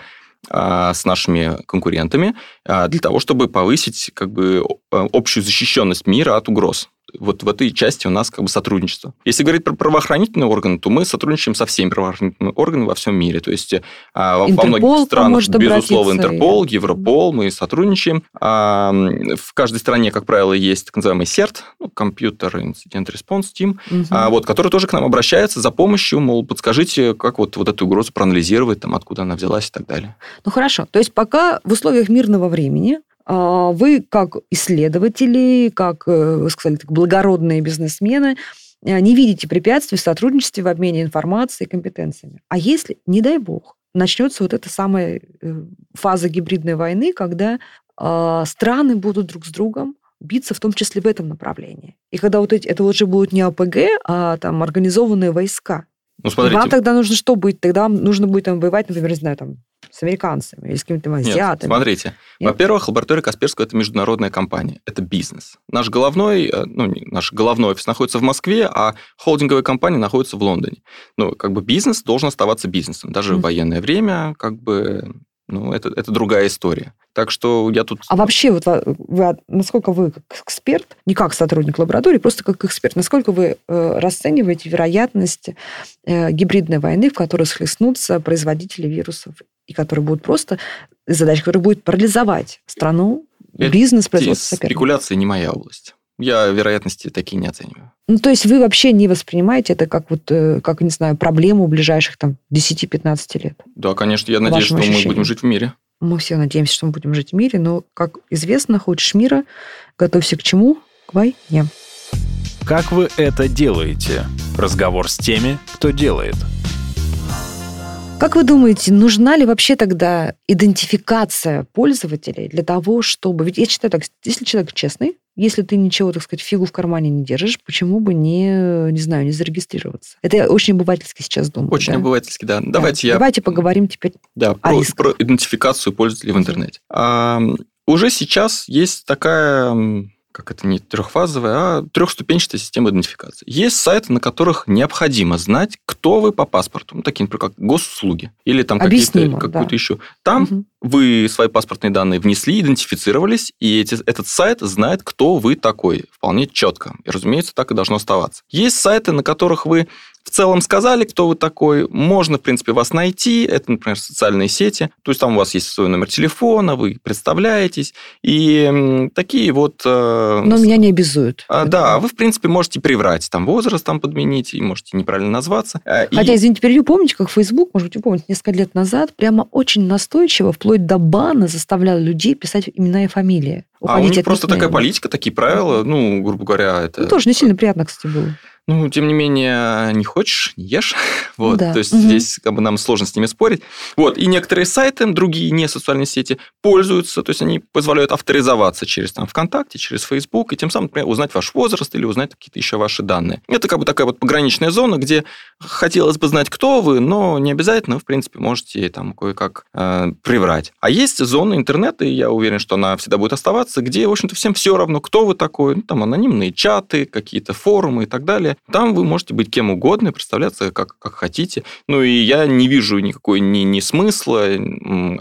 Speaker 5: а, с нашими конкурентами для того, чтобы повысить как бы общую защищенность мира от угроз вот в этой части у нас как бы сотрудничество. Если говорить про правоохранительные органы, то мы сотрудничаем со всеми правоохранительными органами во всем мире. То есть
Speaker 4: а, Интерпол во многих странах,
Speaker 5: безусловно, Интерпол, и... Европол, мы сотрудничаем. А, в каждой стране, как правило, есть так называемый CERT, ну, компьютер Incident Response Team, угу. а, вот, который тоже к нам обращается за помощью, мол, подскажите, как вот, вот эту угрозу проанализировать, там, откуда она взялась и так далее.
Speaker 4: Ну, хорошо. То есть пока в условиях мирного времени а, вы как исследователи, как, э, вы сказали, так, благородные бизнесмены, э, не видите препятствий в сотрудничестве, в обмене информацией и компетенциями. А если, не дай бог, начнется вот эта самая э, фаза гибридной войны, когда а, страны будут друг с другом биться, в том числе в этом направлении. И когда вот эти, это уже будут не АПГ, а там организованные войска. Ну, смотрите. Вам тогда нужно что будет? Тогда нужно будет там воевать, например, не знаю, там, с американцами или с какими-то азиатами.
Speaker 5: Нет, смотрите. Нет? Во-первых, лаборатория Касперского – это международная компания, это бизнес. Наш головной, э, ну, наш головной офис находится в Москве, а холдинговая компания находится в Лондоне. Ну, как бы бизнес должен оставаться бизнесом. Даже mm. в военное время, как бы, ну, это, это другая история. Так что я тут...
Speaker 4: А вообще, вот вы, насколько вы как эксперт, не как сотрудник лаборатории, просто как эксперт, насколько вы э, расцениваете вероятность э, гибридной войны, в которой схлестнутся производители вирусов, и которые будут просто задача, которая будет парализовать страну, бизнес, производство
Speaker 5: Спекуляция не моя область. я вероятности такие не оцениваю.
Speaker 4: Ну, то есть вы вообще не воспринимаете это как вот, э, как, не знаю, проблему ближайших там 10-15 лет?
Speaker 5: Да, конечно, я надеюсь, что
Speaker 4: ощущениям.
Speaker 5: мы будем жить в мире.
Speaker 4: Мы все надеемся, что мы будем жить в мире, но, как известно, хочешь мира, готовься к чему? К войне.
Speaker 2: Как вы это делаете? Разговор с теми, кто делает.
Speaker 4: Как вы думаете, нужна ли вообще тогда идентификация пользователей для того, чтобы... Ведь я считаю так, если человек честный, если ты ничего, так сказать, фигу в кармане не держишь, почему бы не, не знаю, не зарегистрироваться? Это я очень обывательски сейчас думаю.
Speaker 5: Очень
Speaker 4: да?
Speaker 5: обывательски, да.
Speaker 4: Да.
Speaker 5: Давайте я
Speaker 4: Давайте поговорим теперь.
Speaker 5: Да,
Speaker 4: О
Speaker 5: про,
Speaker 4: рисках.
Speaker 5: про идентификацию пользователей в интернете. А, уже сейчас есть такая, как это не трехфазовая, а трехступенчатая система идентификации. Есть сайты, на которых необходимо знать, кто вы по паспорту. Ну, такие, например, как госуслуги или там какие-то, какую-то
Speaker 4: да.
Speaker 5: еще. Там
Speaker 4: Мгм.
Speaker 5: вы свои паспортные данные внесли, идентифицировались, и эти- этот сайт знает, кто вы такой, вполне четко. И, разумеется, так и должно оставаться. Есть сайты, на которых вы в целом сказали, кто вы такой, можно, в принципе, вас найти, это, например, социальные сети, то есть там у вас есть свой номер телефона, вы представляетесь, и такие вот... э,
Speaker 4: Но меня не обязуют.
Speaker 5: а, да, вы, в принципе, можете приврать, там возраст там подменить, и можете неправильно назваться. А, и-
Speaker 4: Хотя, извините, перебью, помните, как Facebook, может быть, вы помните, несколько лет назад прямо очень настойчиво, вплоть до бана, заставлял людей писать имена и фамилии.
Speaker 5: а у них просто такая
Speaker 4: никнейма.
Speaker 5: политика, такие правила, ну, грубо говоря, это...
Speaker 4: Ну, тоже не сильно приятно, кстати, было.
Speaker 5: Ну, тем не менее, не хочешь, не ешь. <laughs> Вот,
Speaker 4: да.
Speaker 5: то есть
Speaker 4: Мгм.
Speaker 5: здесь как бы нам сложно с ними спорить. Вот, и некоторые сайты, другие не социальные сети, пользуются, то есть они позволяют авторизоваться через там ВКонтакте, через Facebook, и тем самым, например, узнать ваш возраст или узнать какие-то еще ваши данные. Это как бы такая вот пограничная зона, где хотелось бы знать, кто вы, но не обязательно, вы, в принципе, можете там кое-как э, приврать. А есть зоны интернета, и я уверен, что она всегда будет оставаться, где, в общем-то, всем все равно, кто вы такой. Ну, там анонимные чаты, какие-то форумы и так далее. Там вы можете быть кем угодно представляться как, как хотите. Ну, и я не вижу никакой ни, ни смысла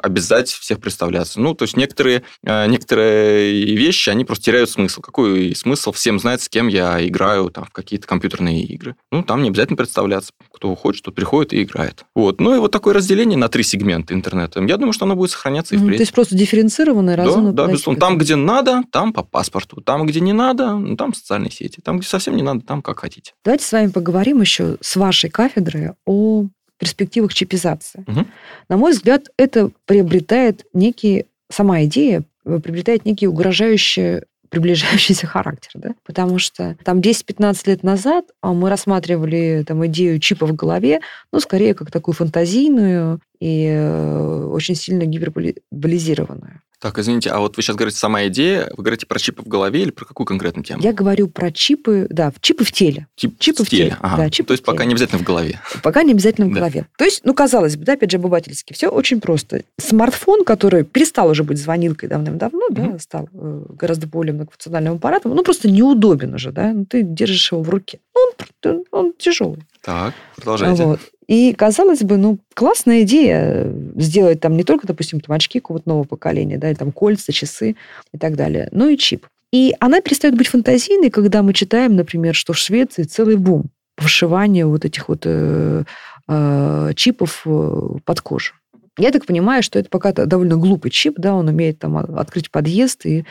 Speaker 5: обязать всех представляться. Ну, то есть некоторые, э, некоторые вещи, они просто теряют смысл. Какой смысл всем знать, с кем я играю там, в какие-то компьютерные игры? Ну, там не обязательно представляться. Кто хочет, тот приходит и играет. Вот. Ну, и вот такое разделение на три сегмента интернета. Я думаю, что оно будет сохраняться и впредь.
Speaker 4: То есть просто дифференцированный,
Speaker 5: Да,
Speaker 4: разумно.
Speaker 5: да,
Speaker 4: подойти
Speaker 5: безусловно. Там, где надо, там по паспорту. Там, где не надо, ну, там социальные сети. Там, где совсем не надо, там как хотите.
Speaker 4: Давайте с вами поговорим еще с вашей кафедры о перспективах чипизации.
Speaker 5: Мгм.
Speaker 4: На мой взгляд, это приобретает некий, сама идея э, приобретает некий угрожающий приближающийся характер, да? Потому что там 10-15 лет назад а, мы рассматривали там идею чипа в голове, ну, скорее как такую фантазийную и э, очень сильно гиперболизированную.
Speaker 5: Так, извините, а вот вы сейчас говорите сама идея, вы говорите про чипы в голове или про какую конкретную тему?
Speaker 4: Я говорю про чипы, да, чипы в теле.
Speaker 5: Тип-
Speaker 4: чипы в теле.
Speaker 5: Ага.
Speaker 4: Да, чипы
Speaker 5: То есть
Speaker 4: в
Speaker 5: пока
Speaker 4: теле.
Speaker 5: не обязательно в голове.
Speaker 4: Пока не обязательно в
Speaker 5: Да.
Speaker 4: голове. То есть, ну, казалось бы, да, опять же, обывательски, все очень просто. Смартфон, который перестал уже быть звонилкой давным-давно, да,
Speaker 5: Мгм.
Speaker 4: стал э, гораздо более многофункциональным аппаратом, ну, просто неудобен уже, да, ну, ты держишь его в руке. Ну, Он, он тяжелый.
Speaker 5: Так, продолжайте.
Speaker 4: Вот. И, казалось бы, ну, классная идея э, сделать там не только, допустим, там очки какого-то нового поколения, да, или там кольца, часы и так далее, но и чип. И она перестает быть фантазийной, когда мы читаем, например, что в Швеции целый бум по вшиванию вот этих вот э, э, чипов э, под кожу. Я так понимаю, что это пока довольно глупый чип, да, он умеет там открыть подъезд и, э,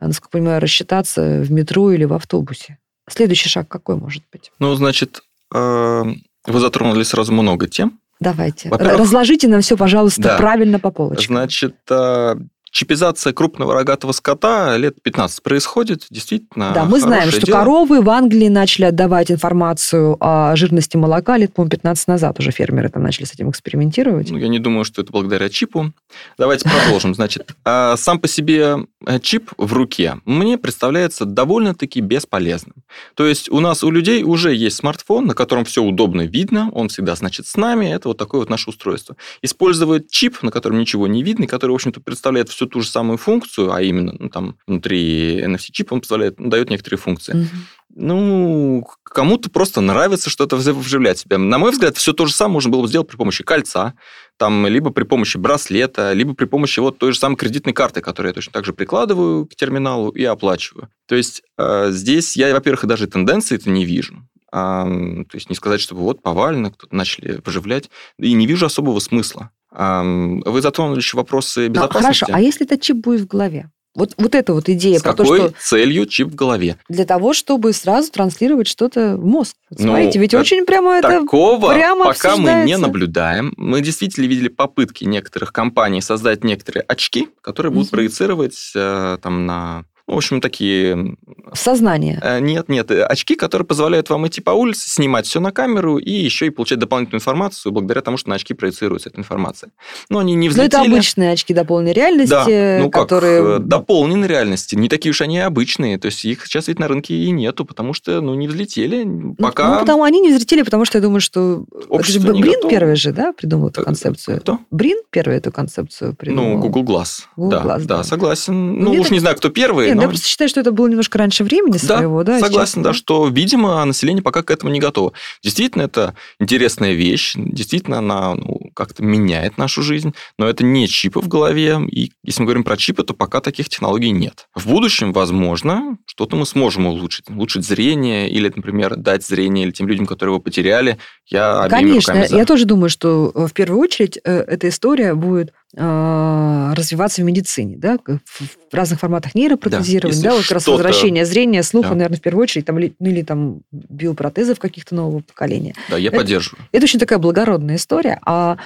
Speaker 4: насколько понимаю, рассчитаться в метро или в автобусе. Следующий шаг какой может быть?
Speaker 5: Ну, значит, э, вы затронули сразу много тем.
Speaker 4: Давайте. Разложите нам все, пожалуйста,
Speaker 5: Да.
Speaker 4: правильно по полочкам.
Speaker 5: Значит, э, чипизация крупного рогатого скота лет 15 происходит, действительно.
Speaker 4: да, мы знаем, что
Speaker 5: дело.
Speaker 4: коровы в Англии начали отдавать информацию о жирности молока лет, по-моему, 15 назад уже фермеры там начали с этим экспериментировать.
Speaker 5: Ну, я не думаю, что это благодаря чипу. Давайте продолжим. Значит, а, сам по себе э, чип в руке мне представляется довольно-таки бесполезным. То есть у нас, у людей уже есть смартфон, на котором все удобно видно, он всегда, значит, с нами, это вот такое вот наше устройство. Использовать чип, на котором ничего не видно, и который, в общем-то, представляет всю ту же самую функцию, а именно, ну, там, внутри NFC-чипа он позволяет, ну, дает некоторые функции. Ну, кому-то просто нравится что-то вживлять в себя. На мой взгляд, все то же самое можно было бы сделать при помощи кольца, там, либо при помощи браслета, либо при помощи вот той же самой кредитной карты, которую я точно так же прикладываю к терминалу и оплачиваю. То есть э, здесь я, во-первых, даже тенденции это не вижу. А, то есть не сказать, что вот повально кто-то начали выживлять. И не вижу особого смысла. Вы затронули еще вопросы
Speaker 4: Ну,
Speaker 5: безопасности.
Speaker 4: хорошо, а если этот чип будет в голове? Вот, вот эта вот идея
Speaker 5: С
Speaker 4: про то,
Speaker 5: какой
Speaker 4: что
Speaker 5: целью чип в голове?
Speaker 4: для того, чтобы сразу транслировать что-то в мозг.
Speaker 5: Ну,
Speaker 4: Смотрите, ведь
Speaker 5: это
Speaker 4: очень прямо это
Speaker 5: Такого
Speaker 4: прямо
Speaker 5: пока мы не наблюдаем. Мы действительно видели попытки некоторых компаний создать некоторые очки, которые будут
Speaker 4: Мгм.
Speaker 5: проецировать э, там на... В общем, такие...
Speaker 4: сознание.
Speaker 5: э, Нет, нет, э, очки, которые позволяют вам идти по улице, снимать все на камеру и еще и получать дополнительную информацию благодаря тому, что на очки проецируется эта информация. Но они не
Speaker 4: Но
Speaker 5: взлетели.
Speaker 4: Ну, это обычные очки дополненной реальности,
Speaker 5: Да, ну как,
Speaker 4: которые...
Speaker 5: э, дополненной реальности. Не такие уж они обычные. То есть их сейчас ведь на рынке и нету, потому что, ну, не взлетели.
Speaker 4: Ну,
Speaker 5: Пока
Speaker 4: Ну, потому они не взлетели, потому что я думаю, что... это же
Speaker 5: общество
Speaker 4: Брин
Speaker 5: готово.
Speaker 4: первый же, да, придумал эту концепцию?
Speaker 5: Кто?
Speaker 4: Брин первый эту концепцию придумал?
Speaker 5: Ну, Google Glass.
Speaker 4: Google
Speaker 5: да,
Speaker 4: Glass,
Speaker 5: да,
Speaker 4: да.
Speaker 5: согласен.
Speaker 4: Ну,
Speaker 5: Ну, уж
Speaker 4: так-
Speaker 5: не знаю, кто первый, но...
Speaker 4: я просто считаю, что это было немножко раньше времени своего, да?
Speaker 5: согласен,
Speaker 4: сейчас-
Speaker 5: да, что, видимо, население пока к этому не готово. Действительно, это интересная вещь, действительно, она ну, как-то меняет нашу жизнь, но это не чипы в голове, и если мы говорим про чипы, то пока таких технологий нет. В будущем, возможно, что-то мы сможем улучшить. Улучшить зрение или, например, дать зрение или тем людям, которые его потеряли. Я
Speaker 4: Конечно, я тоже думаю, что э, в первую очередь э, эта история будет развиваться в медицине, да, в разных форматах нейропротезирования,
Speaker 5: если
Speaker 4: да, вот как раз возвращение зрения, слуха,
Speaker 5: Да.
Speaker 4: наверное, в первую очередь, там, или, ну, или там биопротезов каких-то нового поколения.
Speaker 5: Да, я
Speaker 4: это-
Speaker 5: поддерживаю.
Speaker 4: Это очень такая благородная история. А,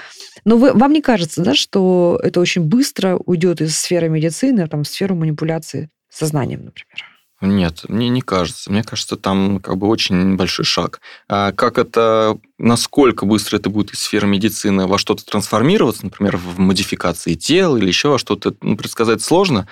Speaker 4: но вы, вам не кажется, да, что это очень быстро уйдет из сферы медицины там, в сферу манипуляции сознанием, например?
Speaker 5: Нет, мне не кажется. Мне кажется, там как бы очень большой шаг. А как это, насколько быстро это будет из сферы медицины во что-то трансформироваться, например, в модификации тел или еще во что-то, ну, предсказать сложно.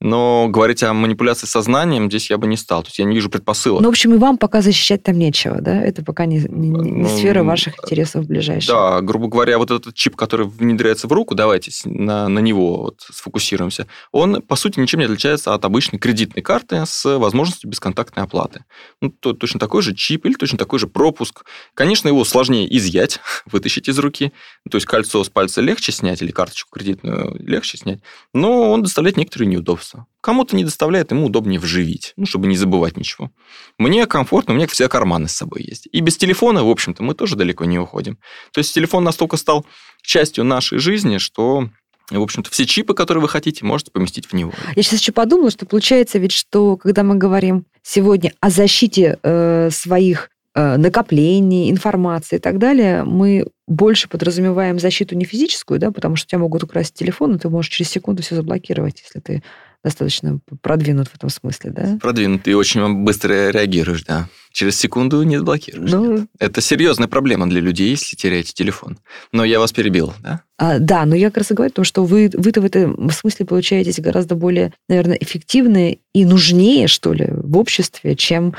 Speaker 5: Но говорить о манипуляции сознанием здесь я бы не стал. То есть я не вижу предпосылок.
Speaker 4: Ну, в общем, и вам пока защищать там нечего, да? Это пока не, не- не
Speaker 5: Ну,
Speaker 4: сфера ваших интересов ближайших.
Speaker 5: Да, грубо говоря, вот этот чип, который внедряется в руку, давайте на, на него вот сфокусируемся, он, по сути, ничем не отличается от обычной кредитной карты с возможностью бесконтактной оплаты. Ну, то, точно такой же чип или точно такой же пропуск. Конечно, его сложнее изъять, <laughs> вытащить из руки. То есть кольцо с пальца легче снять или карточку кредитную легче снять, но он доставляет некоторые неудобства. Кому-то не доставляет, ему удобнее вживить, ну, чтобы не забывать ничего. Мне комфортно, у меня все карманы с собой есть. И без телефона, в общем-то, мы тоже далеко не уходим. То есть телефон настолько стал частью нашей жизни, что, в общем-то, все чипы, которые вы хотите, можете поместить в него.
Speaker 4: Я сейчас еще подумала, что получается ведь, что когда мы говорим сегодня о защите э, своих э, накоплений, информации и так далее, мы больше подразумеваем защиту не физическую, да, потому что тебя могут украсть телефон, и ты можешь через секунду все заблокировать, если ты достаточно продвинут в этом смысле, да?
Speaker 5: Продвинутый и очень быстро реагируешь, да. Через секунду не блокируешь.
Speaker 4: Ну,
Speaker 5: нет. Это серьезная проблема для людей, если теряете телефон. Но я вас перебил, да?
Speaker 4: А, да, но я как раз и говорю о том, что вы, вы-то в этом смысле получаетесь гораздо более, наверное, эффективные и нужнее, что ли, в обществе, чем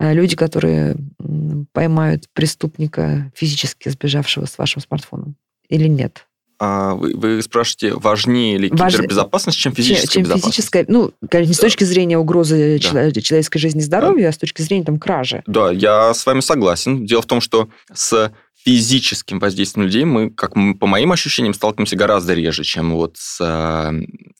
Speaker 4: э, люди, которые поймают преступника, физически сбежавшего с вашим смартфоном. Или нет?
Speaker 5: А вы, вы спрашиваете, важнее ли
Speaker 4: Важ-
Speaker 5: кибербезопасность, чем физическая
Speaker 4: чем
Speaker 5: безопасность?
Speaker 4: физическая, ну, конечно, не с
Speaker 5: Да.
Speaker 4: точки зрения угрозы
Speaker 5: Да.
Speaker 4: чело- человеческой жизни и здоровья, а с точки зрения там кражи.
Speaker 5: Да, я с вами согласен. Дело в том, что с физическим воздействием людей мы, как м- по моим ощущениям, сталкиваемся гораздо реже, чем вот с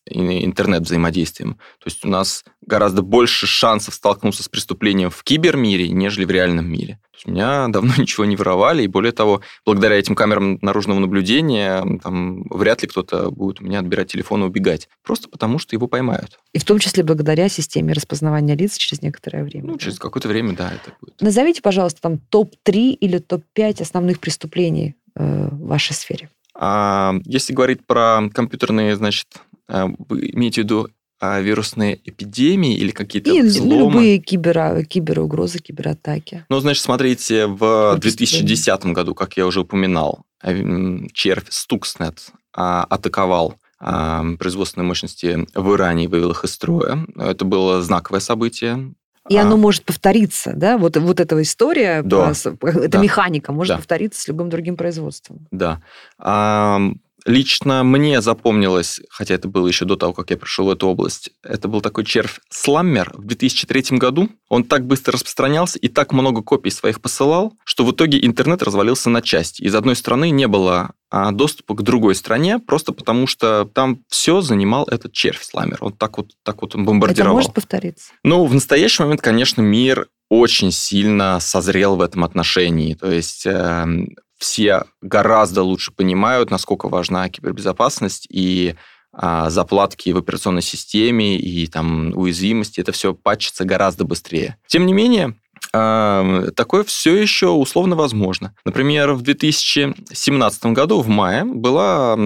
Speaker 5: и- интернет-взаимодействием. То есть у нас гораздо больше шансов столкнуться с преступлением в кибермире, нежели в реальном мире. То есть меня <laughs> давно ничего не воровали, и более того, благодаря этим камерам наружного наблюдения там, вряд ли кто-то будет у меня отбирать телефон и убегать. Просто потому, что его поймают.
Speaker 4: И в том числе благодаря системе распознавания лиц через некоторое время.
Speaker 5: Ну,
Speaker 4: да.
Speaker 5: через какое-то время, да, это будет.
Speaker 4: Назовите, пожалуйста, там топ-3 или топ-5 основных преступлений э, в вашей сфере.
Speaker 5: А если говорить про компьютерные, значит, а, вы имеете в виду а, вирусные эпидемии или какие-то
Speaker 4: И
Speaker 5: взломы?
Speaker 4: любые кибера, киберугрозы, кибератаки.
Speaker 5: Ну, значит, смотрите, в
Speaker 4: Преступления.
Speaker 5: 2010 году, как я уже упоминал, м, червь Stuxnet а, атаковал а, производственные мощности в Иране и вывел их из строя. Это было знаковое событие.
Speaker 4: И
Speaker 5: А,
Speaker 4: оно может повториться, да? Вот, вот эта история,
Speaker 5: Да.
Speaker 4: про с- эта
Speaker 5: Да.
Speaker 4: механика может
Speaker 5: Да.
Speaker 4: повториться с любым другим производством.
Speaker 5: Да. А, Лично мне запомнилось, хотя это было еще до того, как я пришел в эту область, это был такой червь Сламмер в 2003 году. Он так быстро распространялся и так много копий своих посылал, что в итоге интернет развалился на части. Из одной страны не было а, доступа к другой стране, просто потому что там все занимал этот червь Сламмер. Он так вот, так вот он
Speaker 4: Это
Speaker 5: бомбардировал.
Speaker 4: может повториться.
Speaker 5: Ну, в настоящий момент, конечно, мир очень сильно созрел в этом отношении. То есть эм, все гораздо лучше понимают, насколько важна кибербезопасность, и а, заплатки в операционной системе и там уязвимости, это все патчится гораздо быстрее. Тем не менее, а, такое все еще условно возможно. Например, в 2017 году, в мае, была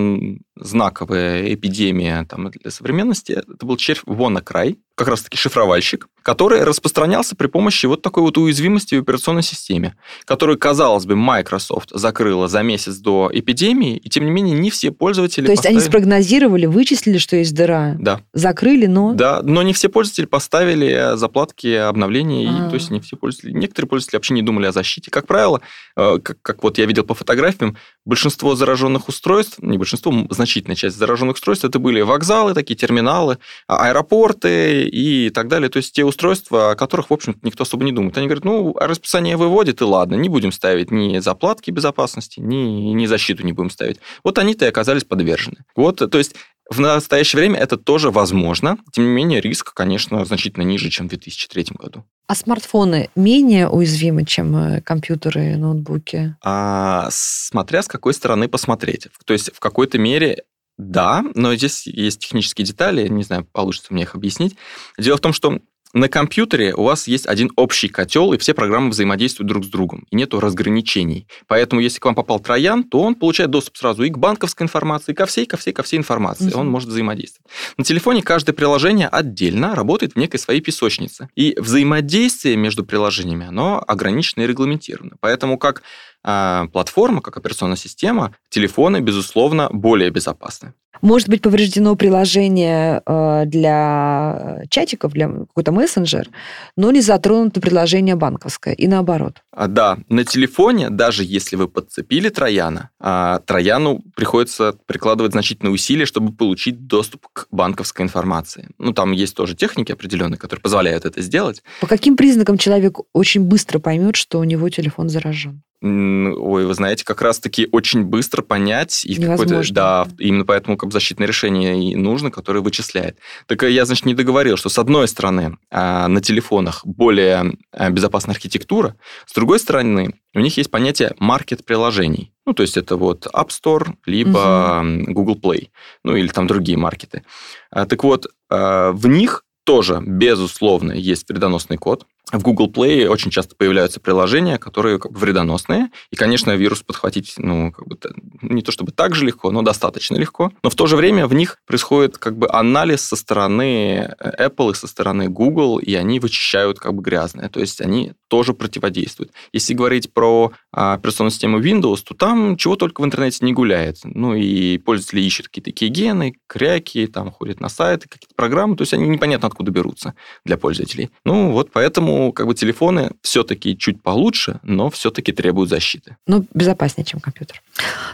Speaker 5: знаковая эпидемия там, для современности. Это был червь WannaCry, как раз-таки шифровальщик, который распространялся при помощи вот такой вот уязвимости в операционной системе, которую, казалось бы, Microsoft закрыла за месяц до эпидемии, и тем не менее не все пользователи...
Speaker 4: То есть поставили... они спрогнозировали, вычислили, что есть дыра?
Speaker 5: Да.
Speaker 4: Закрыли, но...
Speaker 5: Да, но не все пользователи поставили заплатки обновления, и, то есть не все пользователи... Некоторые пользователи вообще не думали о защите. Как правило, э, как, как вот я видел по фотографиям, большинство зараженных устройств, не большинство, значительная часть зараженных устройств, это были вокзалы, такие терминалы, а, аэропорты и так далее. То есть те устройства, о которых, в общем-то, никто особо не думает. Они говорят, ну, расписание выводит, и ладно, не будем ставить ни заплатки безопасности, ни, ни защиту не будем ставить. Вот они-то и оказались подвержены. Вот, то есть в настоящее время это тоже возможно. Тем не менее, риск, конечно, значительно ниже, чем в 2003 году.
Speaker 4: А смартфоны менее уязвимы, чем э, компьютеры, ноутбуки?
Speaker 5: А, смотря с какой стороны посмотреть. То есть в какой-то мере да, но здесь есть технические детали, не знаю, получится мне их объяснить. Дело в том, что на компьютере у вас есть один общий котел, и все программы взаимодействуют друг с другом, и нету разграничений. Поэтому, если к вам попал троян, то он получает доступ сразу и к банковской информации, и ко всей, ко всей, ко всей информации. Угу. Он может взаимодействовать. На телефоне каждое приложение отдельно работает в некой своей песочнице. И взаимодействие между приложениями, оно ограничено и регламентировано. Поэтому как платформа, как операционная система, телефоны, безусловно, более безопасны.
Speaker 4: Может быть повреждено приложение э, для чатиков, для какой-то мессенджер, но не затронуто приложение банковское, и наоборот.
Speaker 5: А, да, на телефоне, даже если вы подцепили Трояна, а, Трояну приходится прикладывать значительные усилия, чтобы получить доступ к банковской информации. Ну, там есть тоже техники определенные, которые позволяют это сделать.
Speaker 4: По каким признакам человек очень быстро поймет, что у него телефон заражен?
Speaker 5: Ой, вы знаете, как раз-таки очень быстро понять. И какое-то, да, именно поэтому как бы защитное решение и нужно, которое вычисляет. Так я, значит, не договорил, что с одной стороны а, на телефонах более а, безопасная архитектура, с другой стороны у них есть понятие маркет-приложений. Ну, то есть это вот App Store, либо угу. Google Play, ну или там другие маркеты. А, так вот, в них тоже, безусловно, есть вредоносный код. В Google Play очень часто появляются приложения, которые как бы вредоносные. И, конечно, вирус подхватить, ну, как бы не то чтобы так же легко, но достаточно легко. Но в то же время в них происходит как бы анализ со стороны э, Apple и со стороны Google, и они вычищают как бы грязное. То есть они тоже противодействуют. Если говорить про а, операционную систему Windows, то там чего только в интернете не гуляет. Ну, и пользователи ищут какие-то кейгены, кряки, там ходят на сайты, какие-то программы. То есть они непонятно откуда берутся для пользователей. Ну, вот поэтому как бы телефоны все-таки чуть получше, но все-таки требуют защиты.
Speaker 4: Ну, безопаснее, чем компьютер.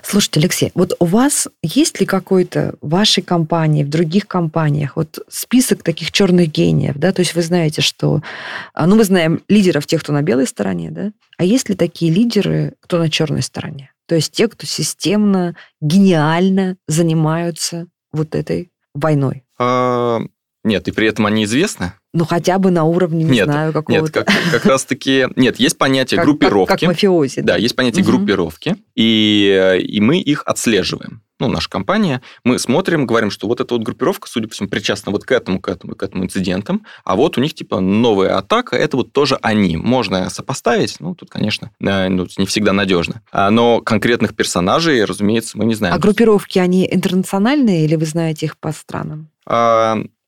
Speaker 4: Слушайте, Алексей, вот у вас есть ли какой-то в вашей компании, в других компаниях вот список таких черных гениев, да? То есть вы знаете, что... А, ну, мы знаем лидеров тех, кто на белой стороне, да? А есть ли такие лидеры, кто на черной стороне? То есть те, кто системно, гениально занимаются вот этой войной?
Speaker 5: А, нет, и при этом они известны.
Speaker 4: Ну, хотя бы на уровне, не нет, знаю, какого-то...
Speaker 5: Нет, как, как раз-таки... Нет, есть понятие как, группировки.
Speaker 4: Как, как мафиози.
Speaker 5: Да, да есть понятие угу. группировки, и, и мы их отслеживаем. Ну, наша компания. Мы смотрим, говорим, что вот эта вот группировка, судя по всему, причастна вот к этому, к этому, к этому инцидентам, а вот у них, типа, новая атака, это вот тоже они. Можно сопоставить, ну, тут, конечно, ну, не всегда надежно. А, но конкретных персонажей, разумеется, мы не знаем.
Speaker 4: А группировки, они интернациональные или вы знаете их по странам?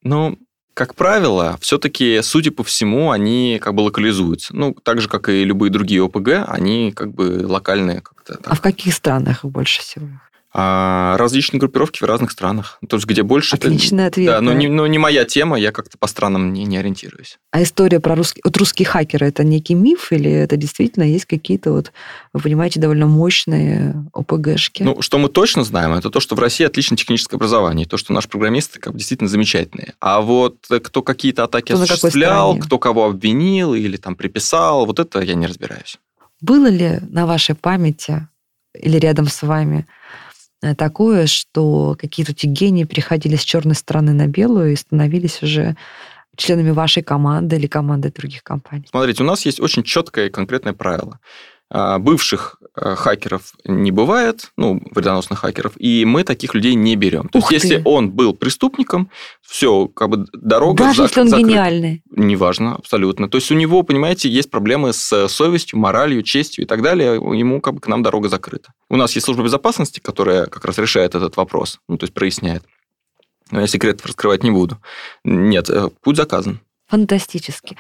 Speaker 5: Ну, как правило, все-таки, судя по всему, они как бы локализуются. Ну, так же, как и любые другие ОПГ, они как бы локальные как-то.
Speaker 4: А в каких странах их больше всего?
Speaker 5: А, различные группировки в разных странах. То есть, где больше...
Speaker 4: Отличный
Speaker 5: это,
Speaker 4: ответ.
Speaker 5: Да, но не, но не моя тема, я как-то по странам не, не ориентируюсь.
Speaker 4: А история про русский... Вот русские хакеры, это некий миф или это действительно есть какие-то, вот, вы понимаете, довольно мощные ОПГшки?
Speaker 5: Ну, что мы точно знаем, это то, что в России отличное техническое образование, и то, что наши программисты как бы, действительно замечательные. А вот кто какие-то атаки кто осуществлял, кто кого обвинил или там приписал, вот это я не разбираюсь.
Speaker 4: Было ли на вашей памяти или рядом с вами Э, такое, что какие-то эти гении приходили с черной стороны на белую и становились уже членами вашей команды или команды других компаний?
Speaker 5: Смотрите, у нас есть очень четкое и конкретное правило. А, бывших э, хакеров не бывает, ну, вредоносных хакеров, и мы таких людей не берем. То
Speaker 4: Ух
Speaker 5: есть,
Speaker 4: ты.
Speaker 5: если он был преступником, все, как бы дорога
Speaker 4: Даже
Speaker 5: зак-
Speaker 4: если он
Speaker 5: закрыта.
Speaker 4: гениальный.
Speaker 5: Неважно, абсолютно. То есть у него, понимаете, есть проблемы с совестью, моралью, честью и так далее. Ему как бы к нам дорога закрыта. У нас есть служба безопасности, которая как раз решает этот вопрос, ну, то есть проясняет. Но я секретов раскрывать не буду. Нет, э, путь заказан.
Speaker 4: Фантастически.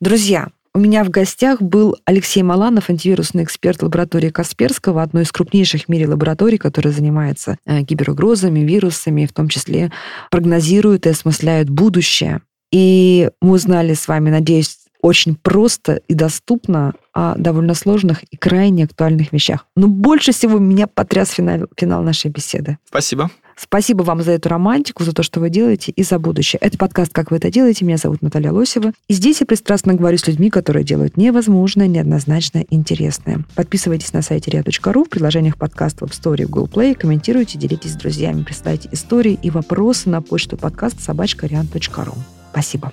Speaker 4: Друзья, у меня в гостях был Алексей Маланов, антивирусный эксперт лаборатории Касперского, одной из крупнейших в мире лабораторий, которая занимается э, киберугрозами, вирусами, в том числе прогнозирует и осмысляет будущее. И мы узнали с вами, надеюсь, очень просто и доступно о довольно сложных и крайне актуальных вещах. Но больше всего меня потряс финал, финал нашей беседы.
Speaker 5: Спасибо.
Speaker 4: Спасибо вам за эту романтику, за то, что вы делаете, и за будущее. Это подкаст «Как вы это делаете». Меня зовут Наталья Лосева. И здесь я пристрастно говорю с людьми, которые делают невозможное, неоднозначно интересное. Подписывайтесь на сайте ria.ru, в приложениях подкаст в App Store и Google Play, комментируйте, делитесь с друзьями, присылайте истории и вопросы на почту подкаст собачка. Спасибо.